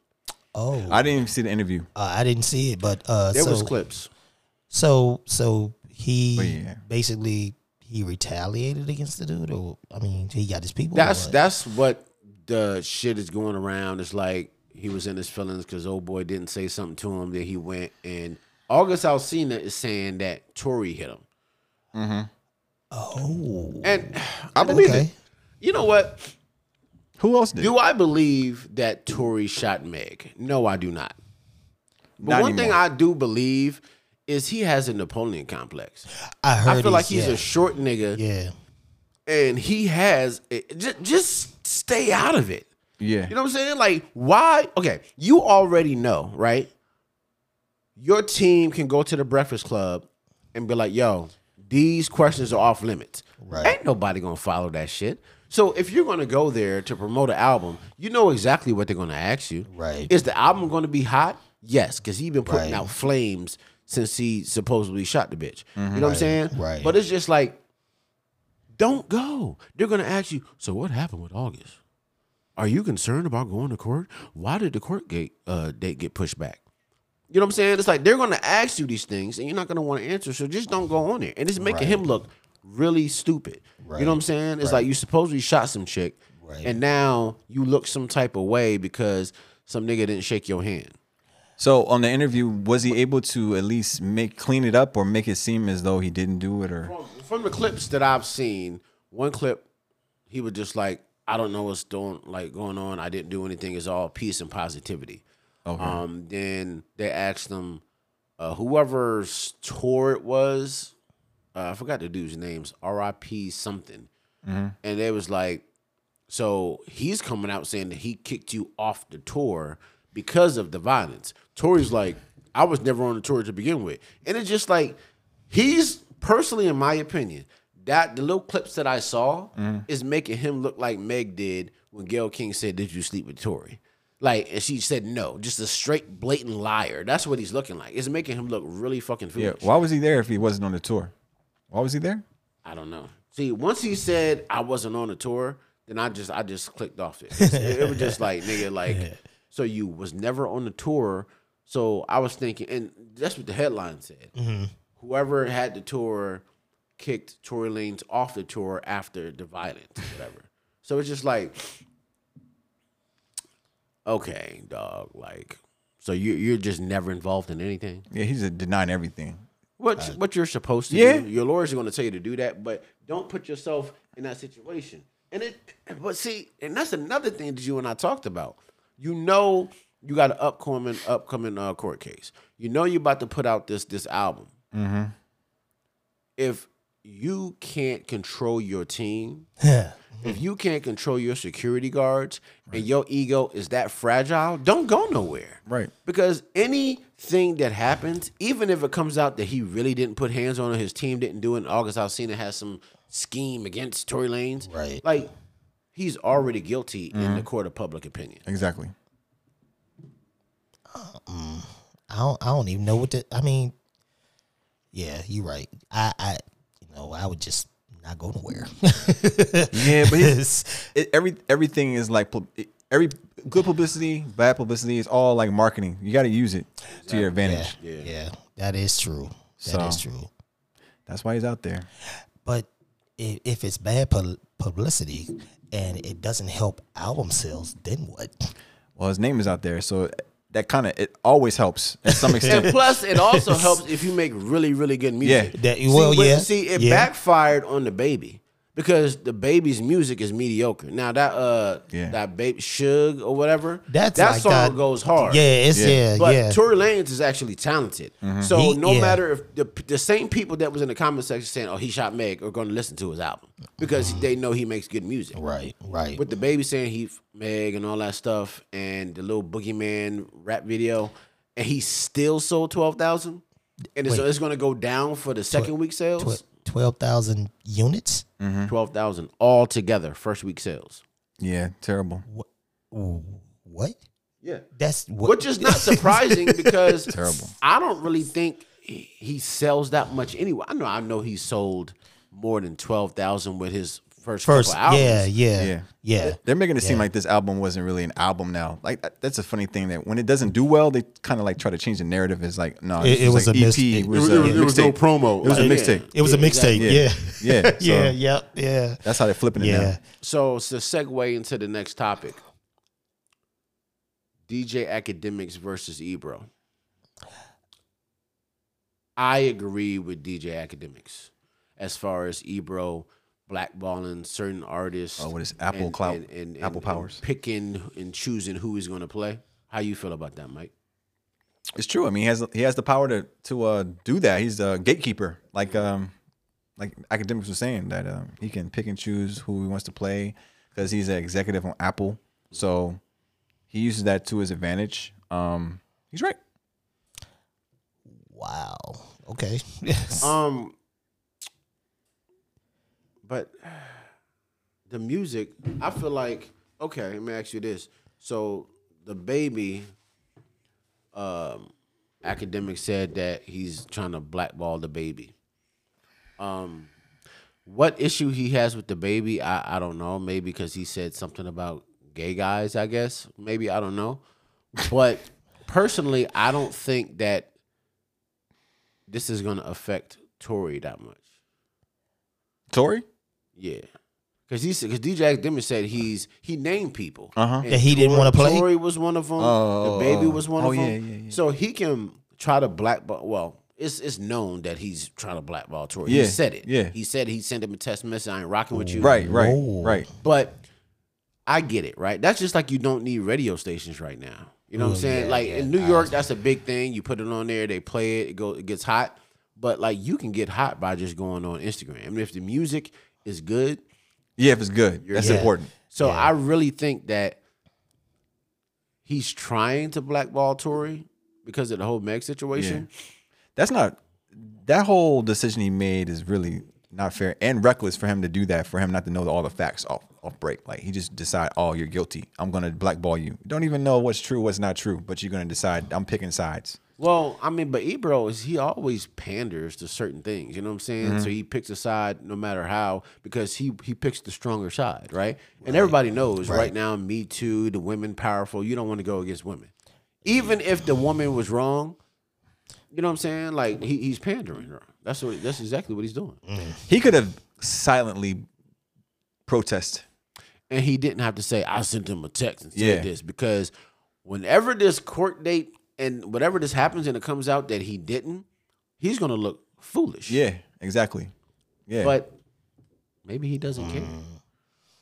oh, I didn't even see the interview. uh, I didn't see it, but uh, There so was clips. so so he yeah. basically he retaliated against the dude, or I mean, he got his people. That's what? that's what the shit is going around. It's like he was in his feelings because old boy didn't say something to him that he went and August Alsina is saying that Tory hit him. Mm-hmm. Oh, And I believe okay. it. You know what? Who else did? Do I believe that Tory shot Meg? No, I do not. But Not one thing. I do believe is he has a Napoleon complex. I heard. I feel like he's yeah, a short nigga, yeah. and he has just, just stay out of it. yeah. You know what I'm saying? Like, why? Okay, you already know, right? Your team can go to the Breakfast Club and be like, "Yo, these questions are off limits. Right. Ain't nobody gonna follow that shit. So if you're gonna go there to promote an album, you know exactly what they're gonna ask you. Right. Is the album gonna be hot? Yes, because he's been putting Right. out flames since he supposedly shot the bitch. You know what I'm saying? Right. But it's just like, don't go. They're gonna ask you. So what happened with August? Are you concerned about going to court? Why did the court gate uh, date get pushed back? You know what I'm saying? It's like they're going to ask you these things, and you're not going to want to answer. So just don't go on there, and it's making him look really stupid. You know what I'm saying? It's like you supposedly shot some chick, Right. and now you look some type of way because some nigga didn't shake your hand. So on the interview, was he able to at least make clean it up or make it seem as though he didn't do it or? From, from the clips that I've seen, one clip, he was just like, "I don't know what's doing like going on. I didn't do anything. It's all peace and positivity." Okay. Um, then they asked him, uh, whoever's tour it was, uh, I forgot the dude's names, R.I.P. something, and they was like, so he's coming out saying that he kicked you off the tour because of the violence. Tory's like, I was never on the tour to begin with, and it's just like he's personally, in my opinion, that the little clips that I saw mm-hmm. is making him look like Meg did when Gayle King said, "Did you sleep with Tory?" Like, and she said no, just a straight blatant liar. That's what he's looking like. It's making him look really fucking Yeah. Why was he there if he wasn't on the tour? Why was he there? I don't know. See, once he said I wasn't on the tour, then I just I just clicked off it. It, it was just like nigga, like so you was never on the tour. So I was thinking, and that's what the headline said. Whoever had the tour kicked Tory Lanez off the tour after the violence, whatever. So it's just like, okay, dog, like, so you you're just never involved in anything. Yeah, he's uh, denying everything. What what you're supposed to yeah. do. Your lawyers are going to tell you to do that, but don't put yourself in that situation. And it, but see, and that's another thing that you and I talked about. You know, you got an upcoming upcoming uh, court case. You know, you're about to put out this this album. If you can't control your team, if you can't control your security guards, and your ego is that fragile, don't go nowhere. Right. Because anything that happens, even if it comes out that he really didn't put hands on it, his team didn't do it, and August Alsina has some scheme against Tory Lanez, Right. Like he's already guilty in the court of public opinion. Exactly. Mm, I don't I don't even know what to I mean, yeah, you're right. I I you know, I would just not go nowhere. Yeah, but It's- it, every everything is like it- every good publicity, bad publicity is all like marketing. You got to use it to your yeah, advantage. yeah, that is true. That is So- true. That's why he's out there. But if, if it's bad pu- publicity and it doesn't help album sales, then what? Well, his name is out there, so that kind of it always helps at some extent. And plus, it also helps if you make really, really good music. Yeah. That- see, well, but- yeah, See, it yeah. backfired on DaBaby because DaBaby's music is mediocre. Now that uh yeah. that baby Shug or whatever, That's that like song that, goes hard. Yeah, it's yeah. yeah but yeah. Tory Lanez is actually talented. Mm-hmm. So he, no yeah. matter if the the same people that was in the comment section saying, "Oh, he shot Meg," are going to listen to his album because mm-hmm. they know he makes good music. Right, right. With DaBaby saying he Meg and all that stuff, and the little boogeyman rap video, and he still sold twelve thousand. And Wait. it's, it's going to go down for the second Tw- week sales. Tw- 12,000 units? Mm-hmm. 12,000 all together, first week sales. Yeah, terrible. What? what? Yeah. That's what? Which is not surprising because terrible. I don't really think he sells that much anyway. I know I know he sold more than 12,000 with his first, first. couple albums. Yeah, yeah, Yeah. yeah, They're making it seem like this album wasn't really an album now. Like that- that's a funny thing that when it doesn't do well, they kind of like try to change the narrative. It's like no, It- this it was like a EP. it- It was, it a was- it was no promo. It was a Like, yeah. mixtape. It was a mixtape. exactly. Yeah, Yeah, so yeah, yeah, yeah. that's how they're flipping it Yeah. now. So it's the segue into the next topic. DJ Akademiks versus Ebro. I agree with DJ Akademiks as far as Ebro blackballing certain artists. Oh, with his Apple clout- Apple powers. picking and choosing who he's going to play. How you feel about that, Mike? It's true. I mean, he has he has the power to to uh, do that. He's a gatekeeper, like um, like Akademiks were saying that um, he can pick and choose who he wants to play because he's an executive on Apple. So he uses that to his advantage. Um, he's right. Wow. Okay. Yes. Um, but the music, I feel like okay. Let me ask you this: so DaBaby, um, academic said that he's trying to blackball DaBaby. Um, what issue he has with DaBaby, I I don't know. Maybe because he said something about gay guys. I guess maybe I don't know. But personally, I don't think that this is going to affect Tory that much. Tory? Yeah. Cause he said, cause DJ Academic said he's he named people. Uh-huh. And That he didn't wanna play? Tory was one of them. Oh, DaBaby oh, was one oh, of yeah, them. yeah, yeah. So he can try to blackball. Well, it's it's known that he's trying to blackball Tory. Yeah, He said it. yeah. He said he sent him a text message. I ain't rocking with you. Right, right, Whoa. right. But I get it. Right. That's just like you don't need radio stations right now. You know what I'm saying? yeah, like yeah. in New York, that's a big thing. You put it on there, they play it, it go, it gets hot. But like you can get hot by just going on Instagram. I mean, if the music is good, Yeah, if it's good, that's Yeah. important. so I really think that he's trying to blackball Tory because of the whole Meg situation. That's not that whole decision he made is really not fair and reckless for him to do that. For him not to know all the facts off off break, like he just decide, oh, you're guilty. I'm gonna blackball you. Don't even know what's true, what's not true, but you're gonna decide. I'm picking sides. Well, I mean, but Ebro is he always panders to certain things. You know what I'm saying? Mm-hmm. So he picks a side no matter how because he he picks the stronger side, right? And everybody knows right. now, Me Too, the women powerful. You don't want to go against women, even if the woman was wrong. You know what I'm saying? Like he, he's pandering. That's what. That's exactly what he's doing. He could have silently protest. and he didn't have to say I sent him a text and said Yeah. this because whenever this court date and whatever this happens and it comes out that he didn't, he's gonna look foolish. Yeah, exactly. Yeah, but maybe he doesn't care.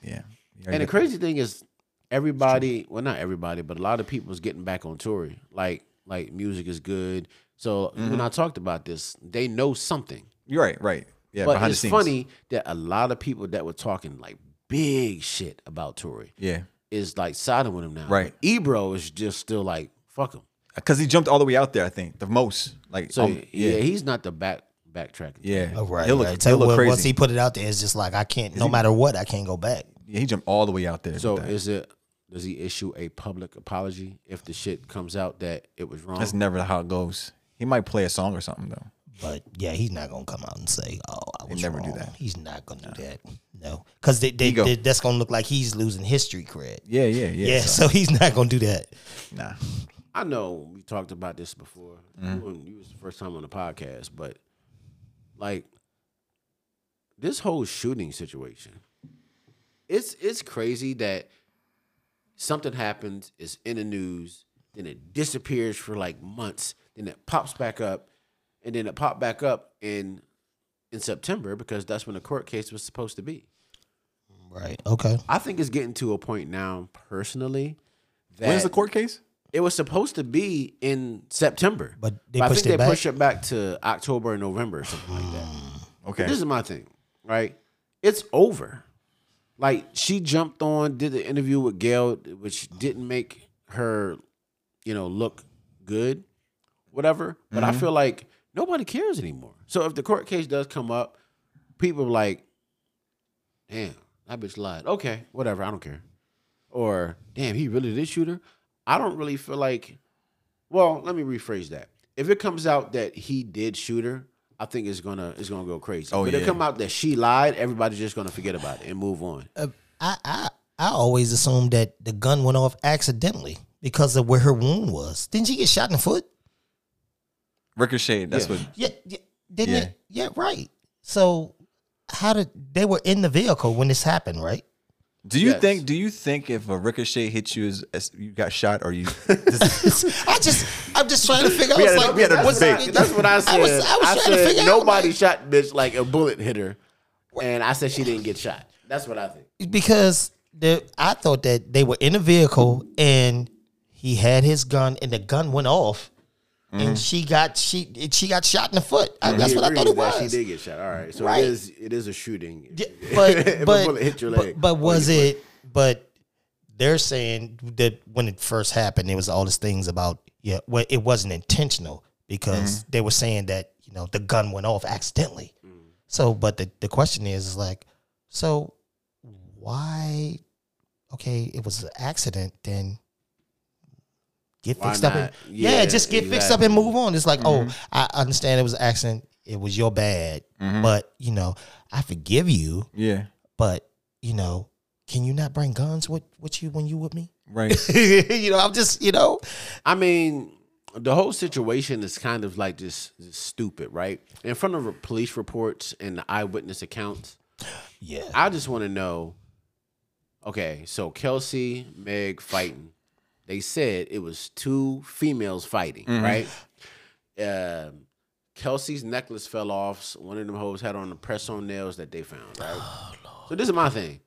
yeah. And the crazy thing is, everybody, well, not everybody, but a lot of people is getting back on Tory. Like, like music is good. So Mm-hmm. when I talked about this, they know something. You're right, right. Yeah, but it's funny that a lot of people that were talking like big shit about Tory Yeah, is like siding with him now. Right. Ebro is just still like fuck him. Because he jumped all the way out there. I think the most. Like, So um, yeah. yeah, he's not the back backtracking. yeah. Oh, right, He'll look, right. he'll So look when- crazy. once he put it out there, it's just like I can't. No matter what, I can't go back. yeah, he jumped all the way out there. So is it? Does he issue a public apology if the shit comes out that it was wrong? That's never how it goes. He might play a song or something though. But yeah, he's not gonna come out and say, "Oh, I was never do that. He's not gonna do that. No, because they, they, they- that's gonna look like he's losing history cred. Yeah, yeah, yeah. Yeah, so he's not gonna do that. nah. I know we talked about this before. Mm-hmm. When you was the first time on the podcast, but like this whole shooting situation, it's it's crazy that something happens, it's in the news, then it disappears for like months, then it pops back up, and then it popped back up in in September because that's when the court case was supposed to be. Right. Okay. I think it's getting to a point now, personally, that When's the court case? It was supposed to be in September, But they I pushed think it they back? pushed it back to October or November or something like that. Okay. This is my thing, right? It's over. Like she jumped on, did the interview with Gayle, which didn't make her, you know, look good, whatever. But Mm-hmm. I feel like nobody cares anymore. So if the court case does come up, people are like, damn, that bitch lied. Okay, whatever, I don't care. Or damn, he really did shoot her. I don't really feel like. Well, let me rephrase that. If it comes out that he did shoot her, I think it's gonna it's gonna go crazy. Oh, but if it yeah. come out that she lied, everybody's just gonna forget about it and move on. Uh, I I I always assumed that the gun went off accidentally because of where her wound was. Didn't she get shot in the foot? Ricochet. That's Yeah. what. Yeah. yeah didn't Yeah. it? Yeah. Right. So how did they were in the vehicle when this happened? Right. Do you Yes. think? Do you think if a ricochet hit you, as, as you got shot, or you? I just I'm just trying to figure out. We had a- like, we had a what's- debate. That's what I said. I I, was, I was trying to said figure nobody out like, shot bitch like a bullet hit her, and I said she didn't get shot. That's what I think. because the I thought that they were in a vehicle and he had his gun and the gun went off Mm-hmm. and she got she she got shot in the foot. I- that's what I thought it was. She did get shot. All right, so Right. it is it is a shooting. Yeah, but but, hit your leg, but or was foot. it? But they're saying that when it first happened, there was all these things about yeah, well, it wasn't intentional because Mm-hmm. they were saying that you know the gun went off accidentally. Mm. So, but the the question is, is like, So why? Okay, it was an accident. Then get Why fixed up. And, yeah, Yeah, just get fixed up and move on. It's like, Mm-hmm. oh, I understand it was an accident. It was your bad, but you know, I forgive you. Yeah. But you know, can you not bring guns with with you when you with me? Right. you know, I'm just you know, I mean, the whole situation is kind of like just, just stupid, right? In front of police reports and the eyewitness accounts, yeah. I just want to know. Okay, so Kelsey, Meg fighting. They said it was two females fighting, right? Um, Kelsey's necklace fell off. One of them hoes had on the press on nails that they found, right? so this is my thing.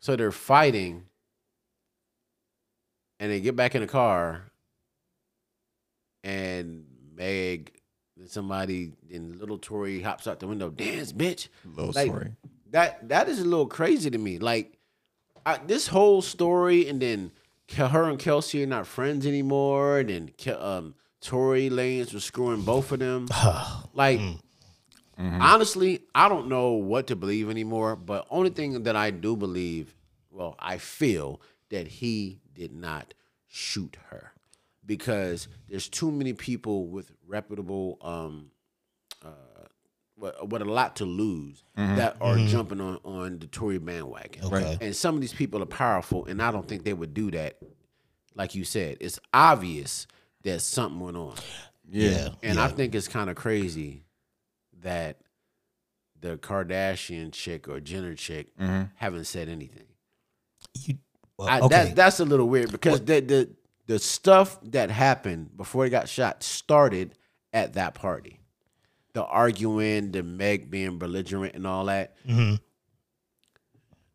So they're fighting, and they get back in the car, and Meg, somebody, and little Tory hops out the window, dance, bitch. Little Like, story. That that is a little crazy to me. Like I, this whole story, and then her and Kelsey are not friends anymore. And then Ke- um, Tory Lanez was screwing both of them. like honestly, I don't know what to believe anymore. But only thing that I do believe, well, I feel that he did not shoot her because there's too many people with reputable um what, what a lot to lose mm-hmm. that are mm-hmm. jumping on on the Tory bandwagon. Right. And some of these people are powerful, and I don't think they would do that. Like you said, it's obvious that something went on, Yeah. and I think it's kind of crazy that the Kardashian chick or Jenner chick mm-hmm. haven't said anything. You, well, I, okay. that, that's a little weird because the, the the stuff that happened before he got shot started at that party. The arguing, the Meg being belligerent, and all that. Mm-hmm.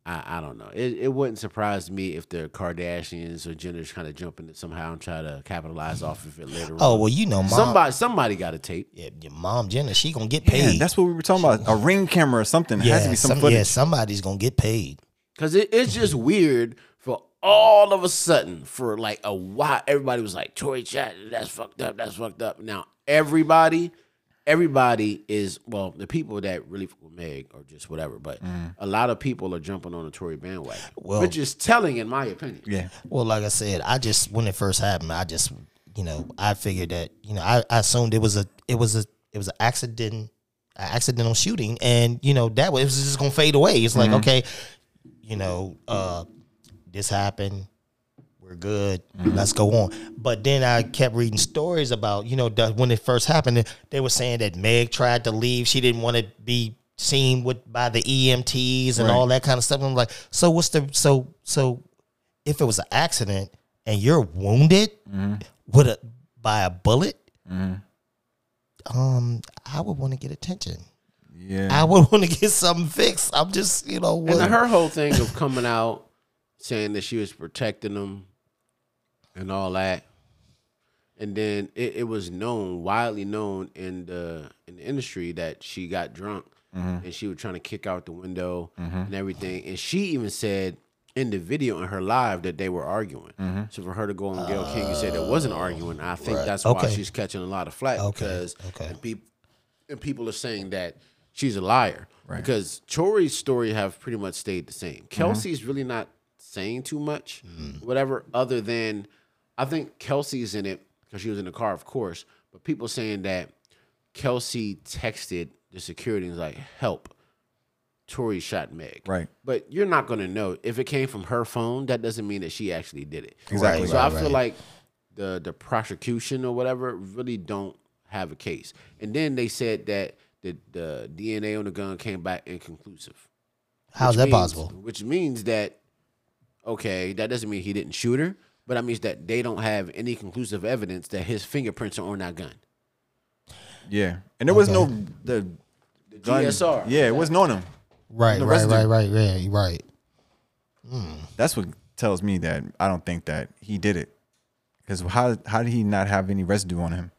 I, I don't know. It, it wouldn't surprise me if the Kardashians or Jenners kind of jump in it somehow and try to capitalize off of it later. oh on. well, you know, mom. somebody somebody got a tape. yeah, your mom Jenna, she gonna get Yeah, paid. that's what we were talking about. A ring camera or something. It yeah, has to be some, some- footage. yeah, somebody's gonna get paid. Cause it, it's just weird for all of a sudden for like a while everybody was like Tory chat that's fucked up that's fucked up. Now everybody, everybody is well the people that really fuck with Meg or just whatever, but a lot of people are jumping on the Tory bandwagon, Well- which is telling in my opinion. Yeah. Well, like I said, I just when it first happened, I just you know I figured that you know I, I assumed it was a it was a it was an accident, accidental shooting, and you know that was, it was just gonna fade away. It's like okay, you know, uh, this happened. We're good. Mm-hmm. Let's go on. But then I kept reading stories about, you know, the, when it first happened, they were saying that Meg tried to leave. She didn't want to be seen with by the EMTs and Right. all that kind of stuff. I'm like, so what's the so so if it was an accident and you're wounded mm-hmm. with a by a bullet, mm-hmm. um, I would want to get attention. Yeah. I would want to get something fixed. I'm just, you know, And her whole thing of coming out saying that she was protecting them and all that. And then it, it was known, widely known in the in the industry that she got drunk mm-hmm. and she was trying to kick out the window mm-hmm. and everything. And she even said in the video in her live that they were arguing. Mm-hmm. So for her to go on Gayle King and say there wasn't arguing, I think that's why Okay. she's catching a lot of flack Okay, because okay. and peop- and people are saying that she's a liar Right. because Tory's story have pretty much stayed the same. Mm-hmm. Kelsey's really not saying too much, whatever, other than I think Kelsey's in it because she was in the car, of course. But people saying that Kelsey texted the security and was like, "Help." Tory shot Meg. Right. But you're not going to know if it came from her phone. That doesn't mean that she actually did it. Exactly. So Right, I feel right. like the the prosecution or whatever really don't have a case. And then they said that the the DNA on the gun came back inconclusive. how's that means- possible? Which means that okay, that doesn't mean he didn't shoot her, but that means that they don't have any conclusive evidence that his fingerprints are on that gun. yeah. And there was no the The gun- GSR. Yeah, it wasn't on him. Right, the right, residue. right, right, right, you're. That's what tells me that I don't think that he did it. Because how how did he not have any residue on him?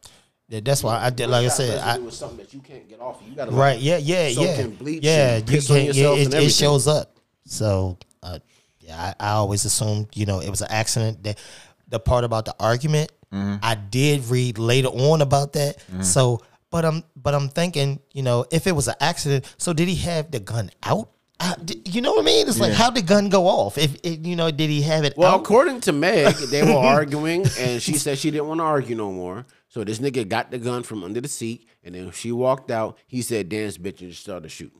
Yeah, that's why I did. Like I said, I, it was something that you can't get off. You got to right, yeah, yeah, soak yeah, in bleach yeah. You can't. Yeah, it, it shows up. So, uh, yeah, I, I always assumed you know it was an accident. That the part about the argument, I did read later on about that. So, but I'm but I'm thinking, you know, if it was an accident, so did he have the gun out uh, d- you know what I mean? It's like how did the gun go off? If, if you know, did he have it? Well, out? according to Meg, they were arguing, and she said she didn't want to argue no more. So this nigga got the gun from under the seat, and then she walked out. He said, "Dance, bitch," and started shooting.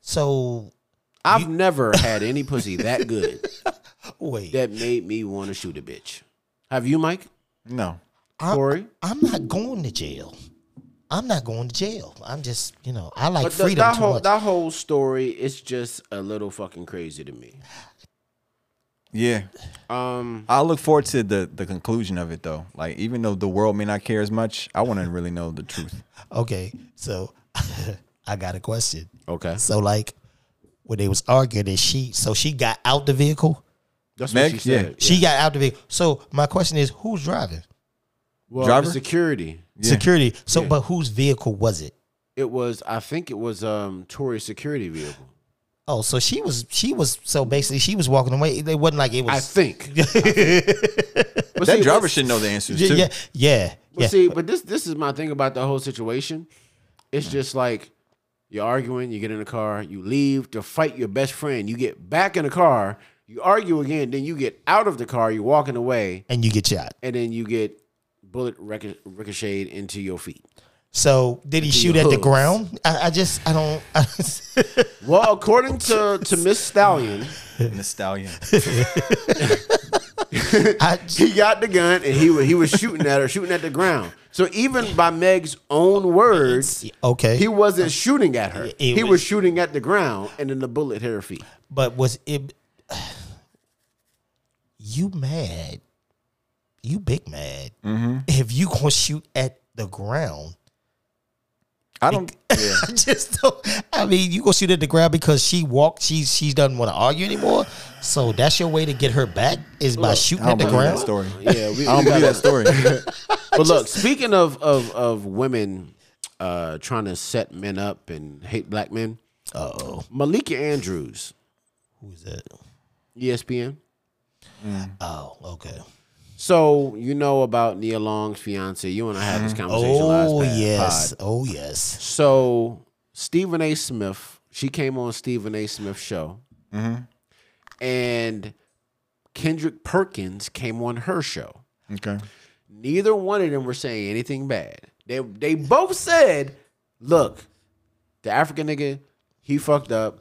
so I've never had any pussy that good wait, that made me want to shoot a bitch. Have you, Mike? No. Corey? I'm not going to jail. I'm not going to jail. I'm just, you know, I like But the- freedom that too whole much. that whole story is just a little fucking crazy to me. Yeah. Um, I look forward to the the conclusion of it though. Like even though the world may not care as much, I want to really know the truth. okay, so I got a question. okay, So like when they was arguing, and she, so she got out the vehicle. that's Meg? what she said. Yeah. She got out the vehicle. So my question is, who's driving? well, Driver? the security. Security. So, Yeah. but whose vehicle was it? It was, I think, it was um Tory's security vehicle. Oh, so she was, she was, so basically she was walking away. It wasn't like it was. I think. I think. But That see, driver but- should know the answers yeah, too. yeah, yeah, But yeah. see, but this this is my thing about the whole situation. It's just like you're arguing, you get in the car, you leave to fight your best friend, you get back in the car, you argue again, then you get out of the car, you're walking away, and you get shot. and then you get bullet rico- ricocheted into your feet. So did he shoot at the hooves. ground? I, I just, I don't. Well, according to to Miss Stallion, Miss stallion. He got the gun and he wa- he was shooting at her, shooting at the ground. So even by Meg's own words, okay, he wasn't shooting at her. It he was- was shooting at the ground, and then the bullet hit her feet. but was it? You mad? You big mad? Mm-hmm. If you gonna shoot at the ground, I don't. Yeah. I just don't. I mean, you gonna shoot at the ground because she walked. She she doesn't want to argue anymore. So that's your way to get her back is by shooting at the believe that ground. story. Yeah, we, I don't believe that story. But look, speaking of of of women uh, trying to set men up and hate black men, Oh, Malika Andrews, who's that? ESPN. Oh, okay. So you know about Nia Long's fiance. You and I had this conversation last Oh pod- yes. Oh yes. So Stephen A. Smith, she came on Stephen A. Smith's show, mm-hmm. and Kendrick Perkins came on her show. okay. Neither one of them were saying anything bad. They they both said, "Look, the African nigga, he fucked up.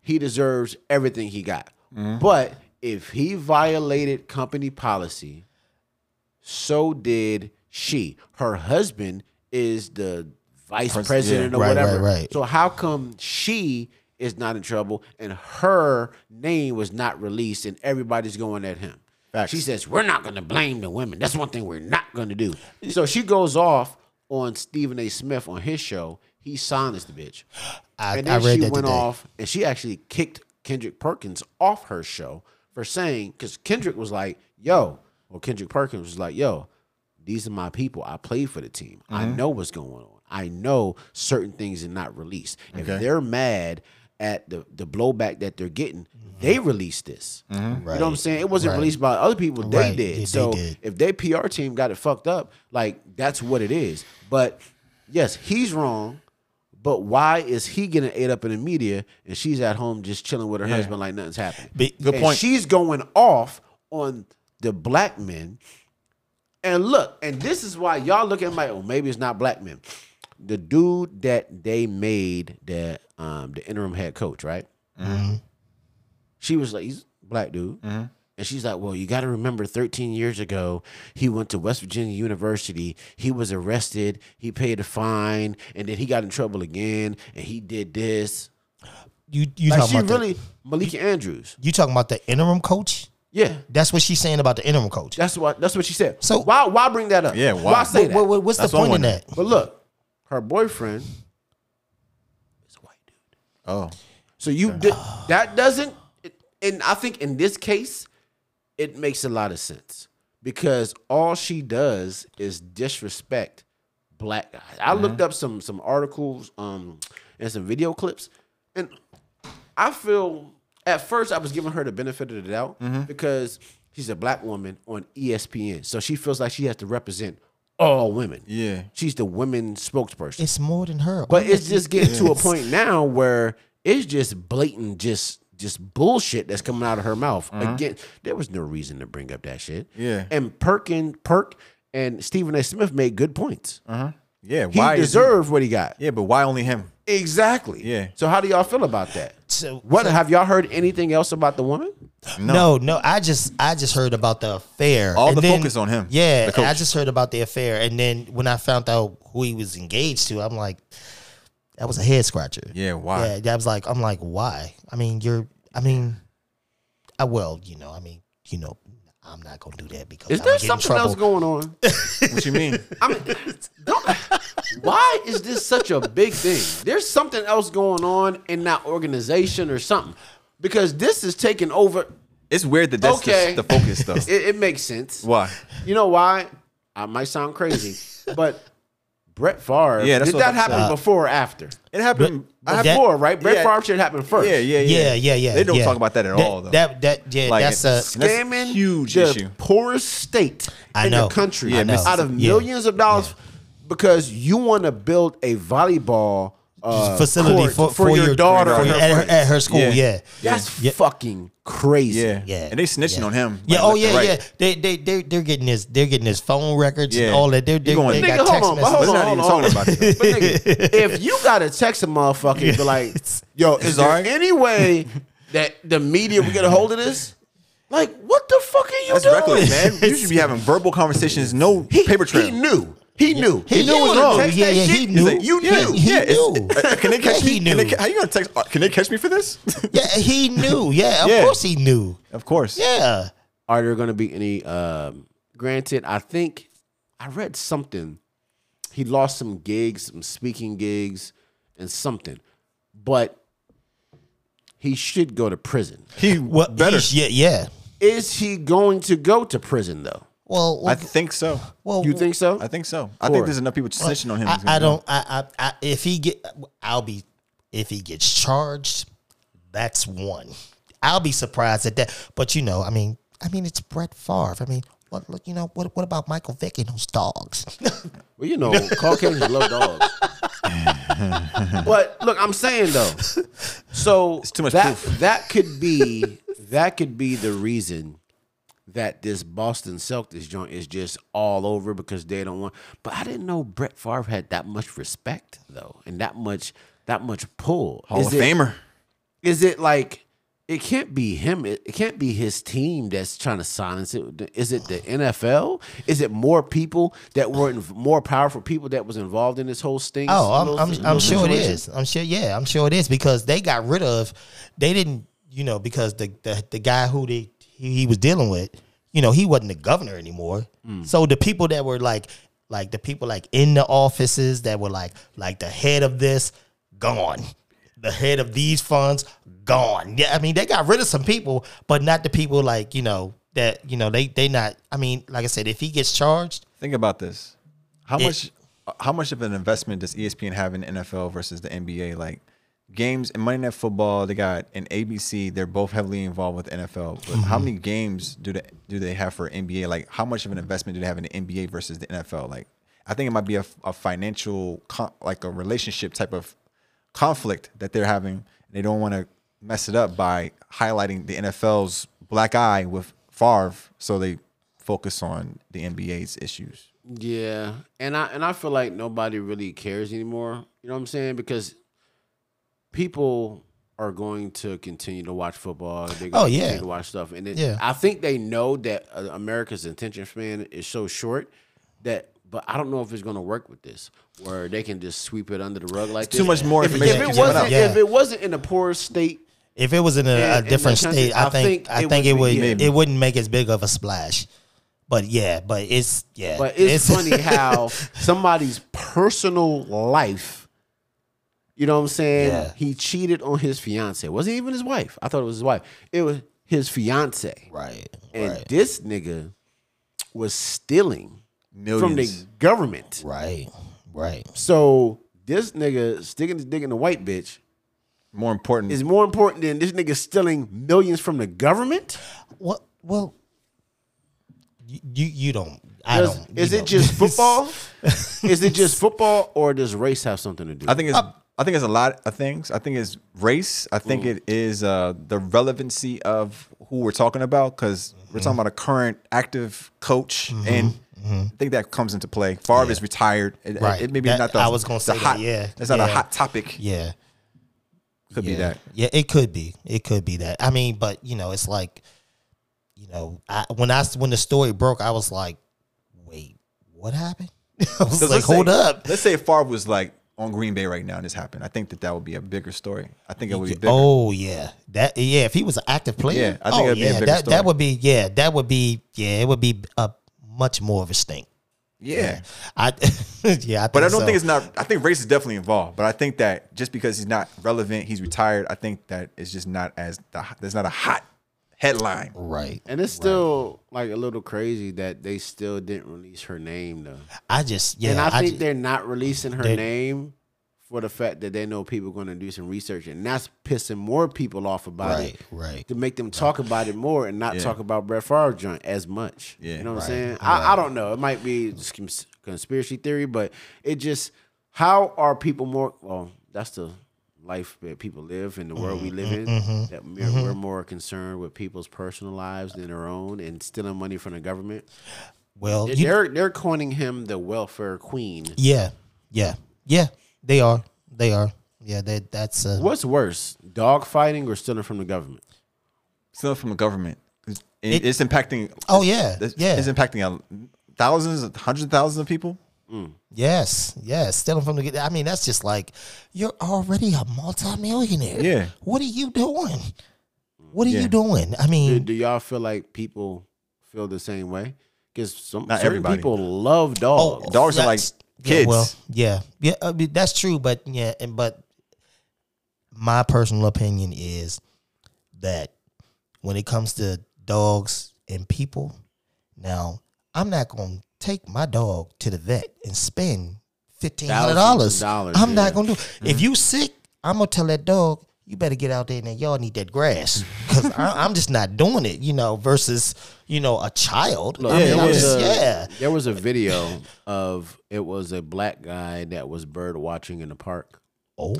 He deserves everything he got. Mm-hmm. But if he violated company policy, so did she. Her husband is the vice Pres- president yeah. or Right, whatever. right, right. So how come she is not in trouble and her name was not released and everybody's going at him? Facts. She says, We're not gonna blame the women. That's one thing we're not gonna do. So she goes off on Stephen A. Smith on his show. He silenced the bitch. I, and then read she went today. off and she actually kicked Kendrick Perkins off her show for saying because Kendrick was like, "Yo," well Kendrick Perkins was like, "Yo, these are my people. I play for the team. I Mm-hmm. know what's going on. I know certain things are not released. If they're mad at the the blowback that they're getting, they release this. You know what I'm Mm-hmm. Saying? It wasn't Right. released by other people. They Right. did. They- they so did. if their PR team got it fucked up, like that's what it is. But yes, he's wrong. But why is he getting ate up in the media and she's at home just chilling with her Yeah. husband like nothing's happening? Big- Good And point. She's going off on the black men. And look, and this is why y'all look at my oh, maybe it's not black men. The dude that they made the um the interim head coach, right? She was like, he's a black dude. And she's like, well, you got to remember 13 years ago, he went to West Virginia University. He was arrested. He paid a fine. And then he got in trouble again. And he did this. You you Like, talking she about really, Malika Andrews. you talking about the interim coach? Yeah. That's what she's saying about the interim coach. That's what that's what she said. So- So why why bring that up? Yeah, why, why? say What- that? what- what's That's the point in that? But look, her boyfriend is a white dude. Oh. So you did that doesn't and I think in this case it makes a lot of sense because all she does is disrespect black guys. I looked up some some articles um and some video clips and I feel at first I was giving her the benefit of the doubt mm-hmm. because she's a black woman on ESPN. So she feels like she has to represent oh. all women. Yeah. She's the women spokesperson. It's more than her. but it's just getting to a point now where it's just blatant, just just bullshit that's coming out of her mouth. Mm-hmm. Again, there was no reason to bring up that shit. Yeah. And Perkin, Perk, and Stephen A. Smith made good points. Mm-hmm. Yeah, He why is deserved what he got. Yeah, but why only him? Exactly. Yeah. So how do y'all feel about that? So- what so- have y'all heard anything else about the woman? No. no, I just I just heard about the affair. All and the then- focus on him, Yeah. I just heard about the affair, and then when I found out who he was engaged to, I'm like, that was a head scratcher. Yeah, why? Yeah, that was like, I'm like, why? I mean, you're, I mean, I well, you know, I mean, you know, I'm not gonna do that because Is I there would get in something else going on? What you mean? I mean, don't, why is this such a big thing? There's something else going on in that organization or something. Because this is taking over. It's weird that that's Okay. the, the focus though. It, it makes sense. why? You know why? I might sound crazy, but Brett Favre. Yeah, that's did what that happen saying. before or after? It happened. But I have that- Before, right? Brett Yeah. Favre should happen first. Yeah, yeah, yeah, Yeah, yeah, yeah. They don't yeah. talk about that at That- all though. That that yeah, Like, that's a it's- That's a Scamming huge the issue. poorest state I in know. the country Yeah, I know. out of Yeah. millions of dollars because you want to build a volleyball uh, facility court for, for, your, your daughter for your- at, her, at her school. Yeah. Yeah, That's Yeah. fucking crazy. yeah, Yeah, And they snitching yeah. on him. Yeah. like, Oh yeah. right. Yeah. They they they they're getting his they're getting his phone records Yeah. and all that. They're, they're, going- they Nigga, got hold text on, messages. hold on, hold on, hold about on. this. But nigga, if you gotta text a motherfucker, and be like, "Yo, is there Zarek? any way that the media will get a hold of this?" Like, what the fuck are you That's doing, reckless, man. You should be having verbal conversations, no He, paper trail. he knew. He knew. He knew it was wrong. text Yeah, yeah, he knew. Like, you He- knew. he yeah, knew. uh, can they catch Yeah, he me? Can they, knew. ca- how you gonna text? uh, Can they catch me for this? Yeah, he knew. Yeah, of Yeah. course he knew. of course. Yeah. Are there going to be any? Um, granted, I think I read something. He lost some gigs, some speaking gigs, and something, but he should go to prison. He Well, better. Yeah, yeah. Is he going to go to prison though? Well, well, I think so. well You think so? I think so. I For- think there's enough people snitching on him. I, I don't. I, I, I. If he get, I'll be. If he gets charged, that's one. I'll be surprised at that. But you know, I mean, I mean, it's Brett Favre. I mean, what? Look, you know, what? What about Michael Vick and those dogs? Well, you know, Caucasians love dogs. but look, I'm saying though, so too much that proof. that could be that could be the reason that this Boston Celtics joint is just all over because they don't want. But I didn't know Brett Favre had that much respect though, and that much that much pull. Hall is of it, Famer. Is it like? It can't be him. It, it can't be his team that's trying to silence it. Is it the NFL? Is it more people that were inv- more powerful people that was involved in this whole sting? Oh, I'm, little- I'm, little I'm sure it is. I'm sure. Yeah, I'm sure it is because they got rid of. They didn't, you know, because the the, the guy who they he, he was dealing with, you know, he wasn't the governor anymore. Mm. So the people that were like, like the people like in the offices that were like, like the head of this, gone. The head of these funds, gone. Yeah, I mean, they got rid of some people, but not the people like you know that you know they they not. I mean, like I said, if he gets charged, Think about this. How It- much how much of an investment does ESPN have in NFL versus the NBA? Like games in Monday Night Football, they got in ABC, they're both heavily involved with NFL. But Mm-hmm. how many games do they do they have for NBA? Like how much of an investment do they have in the NBA versus the NFL? Like I think it might be a, a financial con- like a relationship type of conflict that they're having. They don't want to mess it up by highlighting the NFL's black eye with Favre, so they focus on the NBA's issues. Yeah, and I and I feel like nobody really cares anymore. You know what I'm saying? Because people are going to continue to watch football. They're going Oh, to yeah. continue to watch stuff, and it, Yeah. I think they know that uh, America's attention span is so short that. But I don't know if it's going to work with this, where they can just sweep it under the rug like too this. much more If, if information it wasn't, out. Yeah. if it wasn't in a poor state, If it was in a, in- a in different country, state, I, I think, think I it think would it be- would yeah. it wouldn't make as big of a splash. But yeah, but it's yeah. But it's, funny how somebody's personal life, you know what I'm saying? Yeah. He cheated on his fiance. It wasn't even his wife. I thought it was his wife. It was his fiance. right, And right, this nigga was stealing Millions. from the government. right, right. So this nigga sticking his dick in the white bitch more important. is more important than this nigga stealing millions from the government. What? Well, you you, you don't I Does- don't. is you it know. just football? is it just football, or does race have something to do? I think it's uh, I think it's a lot of things. I think it's race. I think it is uh, the relevancy of who we're talking about because we're talking mm-hmm. about a current active coach, mm-hmm. and mm-hmm. I think that comes into play. Favre is retired. It, Right. it maybe That- not the I was gonna the say that, hot, yeah. It's not a hot topic. Yeah. Could be that. Yeah, it could be. It could be that. I mean, but you know, it's like, you know, I, when I when the story broke, I was like, wait, what happened? I was 'Cause like, let's say- hold up. Let's say Favre was like on Green Bay right now and this happened. I think that that would be a bigger story. I think it would be bigger. Oh yeah, that yeah. If he was an active player, Yeah, I think oh, it'd be a oh, yeah, bigger that story. that would be yeah, that would be yeah, it would be a much more of a stink. yeah. I yeah, I But I don't so. think it's not. I think race is definitely involved. But I think that just because he's not relevant, he's retired. I think that it's just not as the, there's not a hot headline. right. and it's still like a little crazy that they still didn't release her name though. I just yeah, and I, think ju- they're not releasing her name for the fact that they know people are going to do some research, and that's pissing more people off about right, it right. to make them talk about it more and not Yeah. talk about Brett Favre joint as much. Yeah. you know what Right, I'm saying? I, I don't know. It might be just conspiracy theory, but it just how are people more? Well, that's the life that people live in the world we live in. Mm-hmm. That we're, we're more concerned with people's personal lives than their own, and stealing money from the government. Well, you, They're they're coining him the welfare queen. yeah, yeah, yeah. They are, they are. Yeah, that that's uh, What's worse, dog fighting or stealing from the government? stealing from the government. It's, It- it's impacting. Oh, yeah, it's, yeah. It's impacting thousands, hundreds of thousands of people. Yes, yes. Stealing from the. I mean, that's just like you're already a multimillionaire. Yeah. What are you doing? What are Yeah. you doing? I mean, do y'all feel like people feel the same way? Because some Not certain everybody. people love dogs. oh, Dogs are like kids. Yeah, well, yeah, yeah. I mean, that's true, but yeah, and but my personal opinion is that when it comes to dogs and people, now I'm not going to take my dog to the vet and spend fifteen hundred dollars. I'm not going to do. If mm-hmm. you sick, I'm gonna tell that dog. You better get out there and y'all need that grass because I'm just not doing it, you know. Versus, you know, a child. Look, I mean, there, was just- a, yeah. there was a video of it was a black guy that was bird watching in the park, Oh,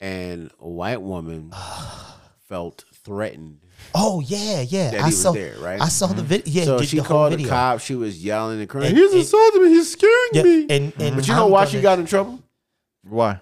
and a white woman felt threatened. Oh yeah, yeah. That I he was saw. there, right? I saw the mm-hmm. video. Yeah, so did she the called the video. cops. She was yelling and crying. And- He's and- assaulting me. He's scaring Yeah, me. and, and mm-hmm. but you know I'm why gonna- she got in trouble? Why?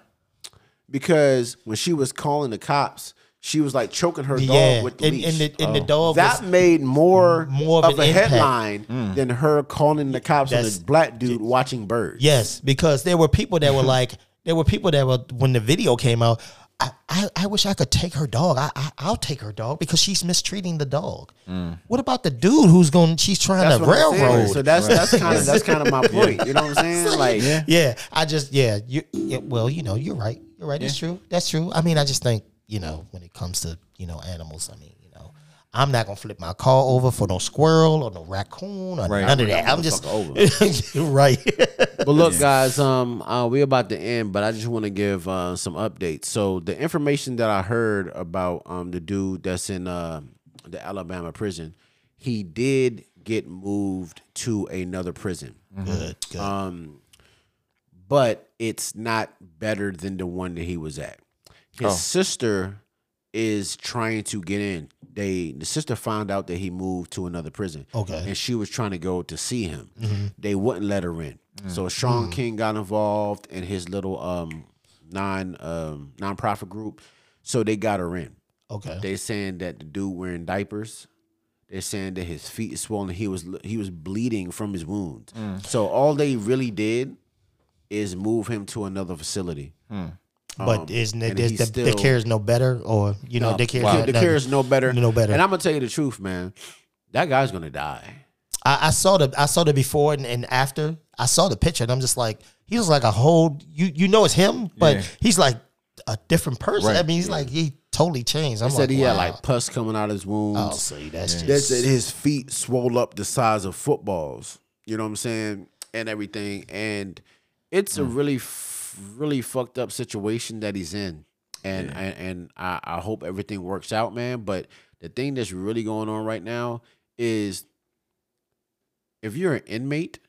Because when she was calling the cops, she was like choking her Yeah, dog with the and, leash. and the and the dog that was made more, more of, of a impact. headline mm. than her calling the cops on That's- a black dude watching birds. yes because there were people that were like there were people that were when the video came out. I, I, I wish I could take her dog. I, I I'll take her dog because she's mistreating the dog. Mm. What about the dude who's going? She's trying That's to what I'm railroad. So that's that's kind of that's kind of my point. You know what I'm saying? Like, yeah. yeah I just yeah, you yeah, well, you know, you're right. You're right. That's true. That's true. I mean, I just think, you know, when it comes to, you know, animals, I mean, you know, I'm not gonna flip my car over for no squirrel or no raccoon or Right. none of that. I'm just motherfucker right. But look, guys, um, uh, we're about to end, but I just want to give uh, some updates. So the information that I heard about um the dude that's in uh the Alabama prison, he did get moved to another prison, good, good. um, but it's not better than the one that he was at. His Oh. sister is trying to get in. They the sister found out that he moved to another prison. Okay. And she was trying to go to see him. Mm-hmm. They wouldn't let her in. Mm. So Shaun mm. King got involved in his little um non um nonprofit group. So they got her in. okay. They saying that the dude wearing diapers. They're saying that his feet is swollen. He was he was bleeding from his wounds. Mm. So all they really did is move him to another facility. But um, isn't is the, still- the care is no better or you know, the care Wow. The care is no better. No better. And I'm gonna tell you the truth, man. That guy's gonna die. I, I saw the I saw the before and, and after. I saw the picture and I'm just like, he was like a whole you you know it's him, but Yeah. he's like a different person. I mean, he's like he totally changed. I'm They said like, he had like pus coming out of his wounds. Oh, see, that's just They said his feet swole up the size of footballs. You know what I'm saying? And everything. And it's a really, f- really fucked up situation that he's in. And and, and I, I hope everything works out, man. But the thing that's really going on right now is if you're an inmate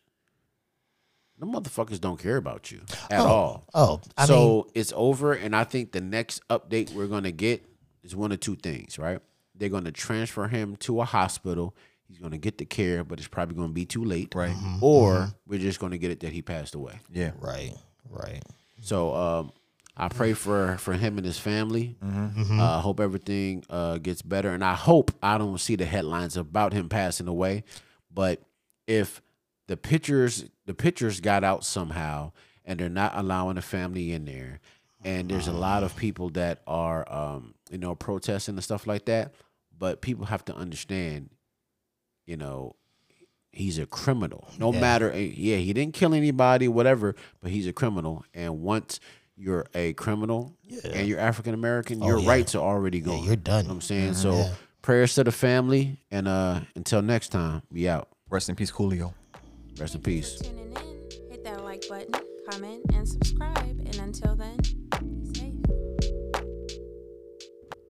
the motherfuckers don't care about you at oh, all. Oh, I mean, so it's over, and I think the next update we're gonna get is one of two things, right? They're gonna transfer him to a hospital. He's gonna get the care, but it's probably gonna be too late, Right. Mm-hmm. Or mm-hmm. we're just gonna get it that he passed away. Yeah. right, right. So um, I pray for for him and his family. Mm-hmm. Uh, hope everything uh, gets better, and I hope I don't see the headlines about him passing away. But if the pictures the pictures got out somehow, and they're not allowing the family in there, and there's a lot of people that are um, you know protesting and stuff like that, but people have to understand, you know, he's a criminal. No matter, eh, yeah, he didn't kill anybody, whatever, but he's a criminal. And once you're a criminal and you're African American, your yeah. rights are already gone. you're done. You know what I'm saying so. Prayers to the family, and uh until next time, be out. Rest in peace, Coolio. Rest in peace. tuning in. Hit that like button, comment, and subscribe. And until then,